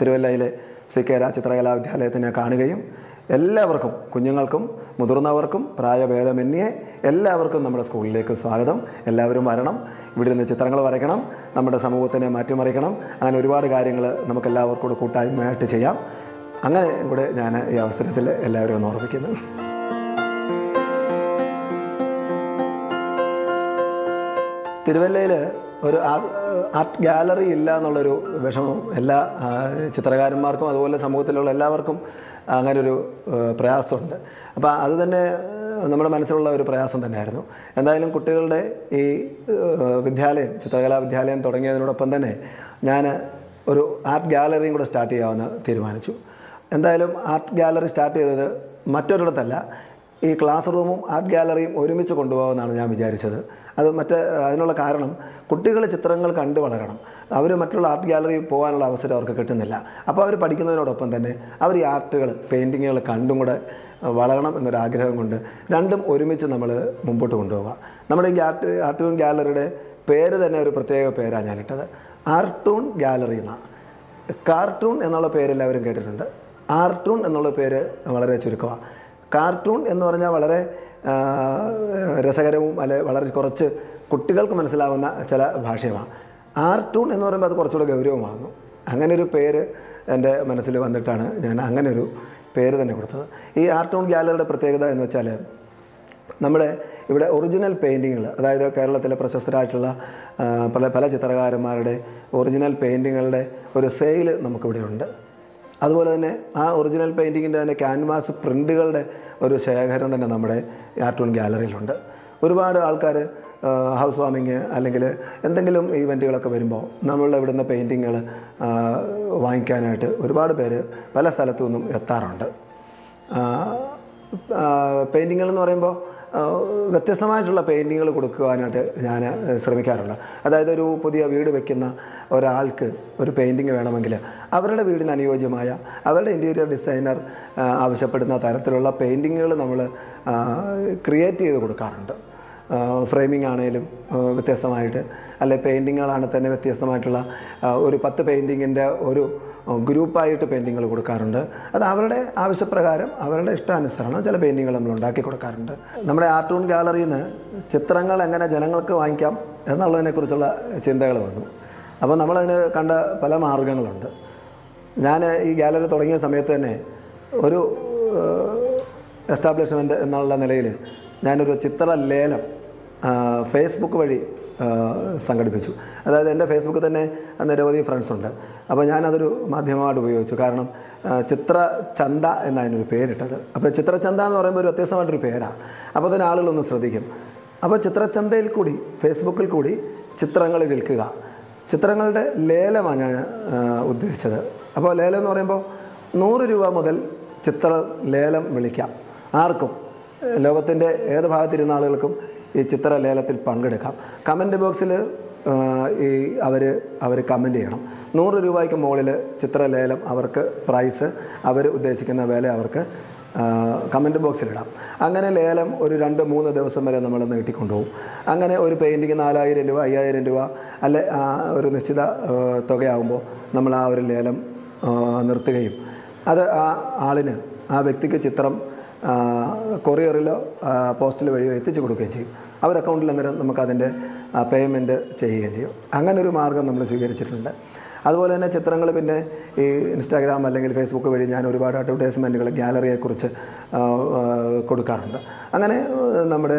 തിരുവല്ലയിലെ സി കെ രാ ചിത്രകലാ വിദ്യാലയത്തിനെ കാണുകയും എല്ലാവർക്കും കുഞ്ഞുങ്ങൾക്കും മുതിർന്നവർക്കും പ്രായഭേദമന്യേ എല്ലാവർക്കും നമ്മുടെ സ്കൂളിലേക്ക് സ്വാഗതം. എല്ലാവരും വരണം ഇവിടെ നിന്ന് ചിത്രങ്ങൾ വരയ്ക്കണം നമ്മുടെ സമൂഹത്തിനെ മാറ്റിമറിക്കണം. അങ്ങനെ ഒരുപാട് കാര്യങ്ങൾ നമുക്ക് എല്ലാവർക്കും കൂടെ കൂട്ടായ്മയായിട്ട് ചെയ്യാം. അങ്ങനെ കൂടെ ഞാൻ ഈ അവസരത്തിൽ എല്ലാവരും ഒന്ന് ഓർമ്മിക്കുന്നു. തിരുവല്ലയിൽ ഒരു ആർട്ട് ഗാലറി ഇല്ല എന്നുള്ളൊരു വിഷമം എല്ലാ ചിത്രകാരന്മാർക്കും അതുപോലെ സമൂഹത്തിലുള്ള എല്ലാവർക്കും അങ്ങനൊരു പ്രയാസമുണ്ട്. അപ്പോൾ അത് തന്നെ നമ്മുടെ മനസ്സിലുള്ള ഒരു പ്രയാസം തന്നെയായിരുന്നു. എന്തായാലും കുട്ടികളുടെ ഈ വിദ്യാലയം ചിത്രകലാ വിദ്യാലയം തുടങ്ങിയതിനോടൊപ്പം തന്നെ ഞാൻ ഒരു ആർട്ട് ഗാലറിയും കൂടെ സ്റ്റാർട്ട് ചെയ്യാമെന്ന് തീരുമാനിച്ചു. എന്തായാലും ആർട്ട് ഗാലറി സ്റ്റാർട്ട് ചെയ്തത് മറ്റൊരിടത്തല്ല ഈ ക്ലാസ് റൂമും ആർട്ട് ഗാലറിയും ഒരുമിച്ച് കൊണ്ടുപോകാമെന്നാണ് ഞാൻ വിചാരിച്ചത്. അത് മറ്റ് അതിനുള്ള കാരണം കുട്ടികൾ ചിത്രങ്ങൾ കണ്ട് വളരണം. അവർ മറ്റുള്ള ആർട്ട് ഗാലറിയിൽ പോകാനുള്ള അവസരം അവർക്ക് കിട്ടുന്നില്ല. അപ്പോൾ അവർ പഠിക്കുന്നതിനോടൊപ്പം തന്നെ അവർ ഈ ആർട്ടുകൾ പെയിന്റിങ്ങുകൾ കണ്ടും കൂടെ വളരണം എന്നൊരാഗ്രഹം കൊണ്ട് രണ്ടും ഒരുമിച്ച് നമ്മൾ മുമ്പോട്ട് കൊണ്ടുപോകുക നമ്മുടെ ഈ ആർട്ട് ആർട്ടൂൺ ഗാലറിയുടെ പേര് തന്നെ ഒരു പ്രത്യേക പേരാണ് ഞാനിട്ടത്. ആർട്ടൂൺ ഗാലറി എന്നാണ് കാർട്ടൂൺ എന്നുള്ള പേര് എല്ലാവരും കേട്ടിട്ടുണ്ട്. ആർട്ടൂൺ എന്നുള്ള പേര് വളരെ ചുരുക്കമാണ് കാർട്ടൂൺ എന്ന് പറഞ്ഞാൽ വളരെ രസകരവും അല്ലെ വളരെ കുറച്ച് കുട്ടികൾക്ക് മനസ്സിലാവുന്ന ചില ഭാഷയുമാണ്. ആർട്ടൂൺ എന്ന് പറയുമ്പോൾ അത് കുറച്ചുകൂടെ ഗൗരവമാകുന്നു. അങ്ങനെ ഒരു പേര് എന്റെ മനസ്സിൽ വന്നിട്ടാണ് ഞാൻ അങ്ങനെ ഒരു പേര് തന്നെ കൊടുത്തത്. ഈ ആർട്ടൂൺ ഗ്യാലറിയുടെ പ്രത്യേകത എന്ന് വെച്ചാൽ നമ്മുടെ ഇവിടെ ഒറിജിനൽ പെയിന്റിങ്ങുകൾ അതായത് കേരളത്തിലെ പ്രശസ്തരായിട്ടുള്ള പല പല ചിത്രകാരന്മാരുടെ ഒറിജിനൽ പെയിന്റിങ്ങുകളുടെ ഒരു സെയിൽ നമുക്കിവിടെ ഉണ്ട് അതുപോലെ തന്നെ ആ ഒറിജിനൽ പെയിന്റിങ്ങിന്റെ തന്നെ ക്യാൻവാസ് പ്രിന്റുകളുടെ ഒരു ശേഖരം തന്നെ നമ്മുടെ ആർട്ടൂൺ ഗ്യാലറിയിലുണ്ട് ഒരുപാട് ആൾക്കാർ ഹൗസ് വാമിങ് അല്ലെങ്കിൽ എന്തെങ്കിലും ഈവന്റുകളൊക്കെ വരുമ്പോൾ നമ്മളുടെ ഇവിടുന്ന് പെയിന്റിങ്ങുകൾ വാങ്ങിക്കാനായിട്ട് ഒരുപാട് പേര് പല സ്ഥലത്തു നിന്നും എത്താറുണ്ട്. പെയിന്റിങ്ങുകൾ എന്ന് പറയുമ്പോൾ വ്യത്യസ്തമായിട്ടുള്ള പെയിന്റിങ്ങുകൾ കൊടുക്കുവാനായിട്ട് ഞാൻ ശ്രമിക്കാറുണ്ട്. അതായത് ഒരു പുതിയ വീട് വയ്ക്കുന്ന ഒരാൾക്ക് ഒരു പെയിന്റിങ് വേണമെങ്കിൽ അവരുടെ വീടിന് അനുയോജ്യമായ അവരുടെ ഇന്റീരിയർ ഡിസൈനർ ആവശ്യപ്പെടുന്ന തരത്തിലുള്ള പെയിന്റിങ്ങുകൾ നമ്മൾ ക്രിയേറ്റ് ചെയ്ത് കൊടുക്കാറുണ്ട്. ഫ്രെയിമിംഗ് ആണെങ്കിലും വ്യത്യസ്തമായിട്ട് അല്ലെ പെയിന്റിങ്ങുകളാണ് തന്നെ വ്യത്യസ്തമായിട്ടുള്ള ഒരു പത്ത് പെയിന്റിങ്ങിന്റെ ഒരു ഗ്രൂപ്പായിട്ട് പെയിന്റിങ്ങൾ കൊടുക്കാറുണ്ട്. അത് അവരുടെ ആവശ്യപ്രകാരം അവരുടെ ഇഷ്ടാനുസരണം ചില പെയിന്റിങ്ങൾ നമ്മൾ ഉണ്ടാക്കി കൊടുക്കാറുണ്ട്. നമ്മുടെ ആർട്ടൂൺ ഗാലറിയിൽ നിന്ന് ചിത്രങ്ങൾ എങ്ങനെ ജനങ്ങൾക്ക് വാങ്ങിക്കാം എന്നുള്ളതിനെക്കുറിച്ചുള്ള ചിന്തകൾ വന്നു. അപ്പോൾ നമ്മളതിന് കണ്ട പല മാർഗങ്ങളുണ്ട്. ഞാൻ ഈ ഗാലറി തുടങ്ങിയ സമയത്ത് തന്നെ ഒരു എസ്റ്റാബ്ലിഷ്മെന്റ് എന്നുള്ള നിലയിൽ ഞാനൊരു ചിത്ര ലേലം ഫേസ്ബുക്ക് വഴി സംഘടിപ്പിച്ചു. അതായത് എന്റെ ഫേസ്ബുക്കിൽ തന്നെ നിരവധി ഫ്രണ്ട്സ് ഉണ്ട്. അപ്പോൾ ഞാനതൊരു മാധ്യമമായിട്ട് ഉപയോഗിച്ചു. കാരണം ചിത്ര ചന്ത എന്നതിനൊരു പേരിട്ടത്. അപ്പോൾ ചിത്രചന്ത എന്ന് പറയുമ്പോൾ ഒരു വ്യത്യസ്തമായിട്ടൊരു പേരാണ് അപ്പോൾ അതിന് ആളുകളൊന്ന് ശ്രദ്ധിക്കും. അപ്പോൾ ചിത്രചന്തയിൽ കൂടി ഫേസ്ബുക്കിൽ കൂടി ചിത്രങ്ങൾ വിൽക്കുക. ചിത്രങ്ങളുടെ ലേലമാണ് ഞാൻ ഉദ്ദേശിച്ചത്. അപ്പോൾ ലേലം എന്ന് പറയുമ്പോൾ നൂറ് രൂപ മുതൽ ചിത്ര ലേലം വിളിക്കാം. ആർക്കും? ലോകത്തിന്റെ ഏത് ഭാഗത്തിരുന്ന ആളുകൾക്കും ഈ ചിത്രലേലത്തിൽ പങ്കെടുക്കാം. കമന്റ് ബോക്സിൽ ഈ അവർ അവർ കമന്റ് ചെയ്യണം. നൂറ് രൂപയ്ക്ക് മുകളിൽ ചിത്രലേലം അവർക്ക് പ്രൈസ് അവർ ഉദ്ദേശിക്കുന്ന വില അവർക്ക് കമന്റ് ബോക്സിലിടാം അങ്ങനെ ലേലം ഒരു രണ്ട് മൂന്ന് ദിവസം വരെ നമ്മൾ നീട്ടിക്കൊണ്ടുപോകും. അങ്ങനെ ഒരു പെയിന്റിങ് നാലായിരം രൂപ അയ്യായിരം രൂപ അല്ലെ ഒരു നിശ്ചിത തുകയാകുമ്പോൾ നമ്മൾ ആ ഒരു ലേലം നിർത്തുകയും അത് ആ ആളിന് ആ വ്യക്തിക്ക് ചിത്രം കൊറിയറിലോ പോസ്റ്റൽ വഴിയോ എത്തിച്ചു കൊടുക്കുകയും ചെയ്യും. അവർ അക്കൗണ്ടിൽ അന്നേരം നമുക്കതിന്റെ പേയ്മെന്റ് ചെയ്യുകയും ചെയ്യും. അങ്ങനെ ഒരു മാർഗം നമ്മൾ സ്വീകരിച്ചിട്ടുണ്ട്. അതുപോലെ തന്നെ ചിത്രങ്ങൾ പിന്നെ ഈ ഇൻസ്റ്റാഗ്രാം അല്ലെങ്കിൽ ഫേസ്ബുക്ക് വഴി ഞാൻ ഒരുപാട് അഡ്വർടൈസ്മെന്റുകൾ ആ, കൊടുക്കാറുണ്ട്. അങ്ങനെ നമ്മുടെ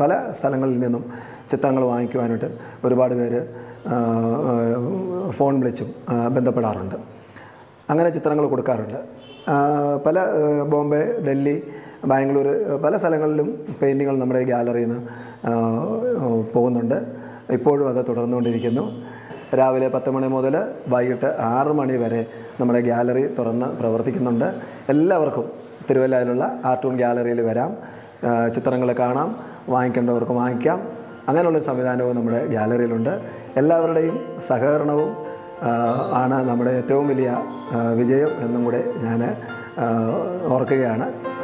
പല സ്ഥലങ്ങളിൽ നിന്നും ചിത്രങ്ങൾ വാങ്ങിക്കുവാനായിട്ട് ഒരുപാട് പേര് ഫോൺ വിളിച്ചും ബന്ധപ്പെടാറുണ്ട്. അങ്ങനെ ചിത്രങ്ങൾ കൊടുക്കാറുണ്ട്. പല ബോംബെ ഡൽഹി ബാംഗ്ലൂർ പല സ്ഥലങ്ങളിലും പെയിന്റിങ്ങൾ നമ്മുടെ ഗ്യാലറിയിൽ നിന്ന് പോകുന്നുണ്ട്. ഇപ്പോഴും അത് തുടർന്നുകൊണ്ടിരിക്കുന്നു. രാവിലെ പത്ത് മണി മുതൽ വൈകിട്ട് ആറ് മണി വരെ നമ്മുടെ ഗ്യാലറി തുറന്ന് പ്രവർത്തിക്കുന്നുണ്ട്. എല്ലാവർക്കും തിരുവല്ലയിലുള്ള ആർട്ടൂൺ ഗ്യാലറിയിൽ വരാം. ചിത്രങ്ങൾ കാണാം വാങ്ങിക്കേണ്ടവർക്ക് വാങ്ങിക്കാം. അങ്ങനെയുള്ള സംവിധാനവും നമ്മുടെ ഗ്യാലറിയിലുണ്ട് എല്ലാവരുടെയും സഹകരണവും ആണ് നമ്മുടെ ഏറ്റവും വലിയ വിജയം എന്നും കൂടെ ഞാൻ ഓർക്കുകയാണ്.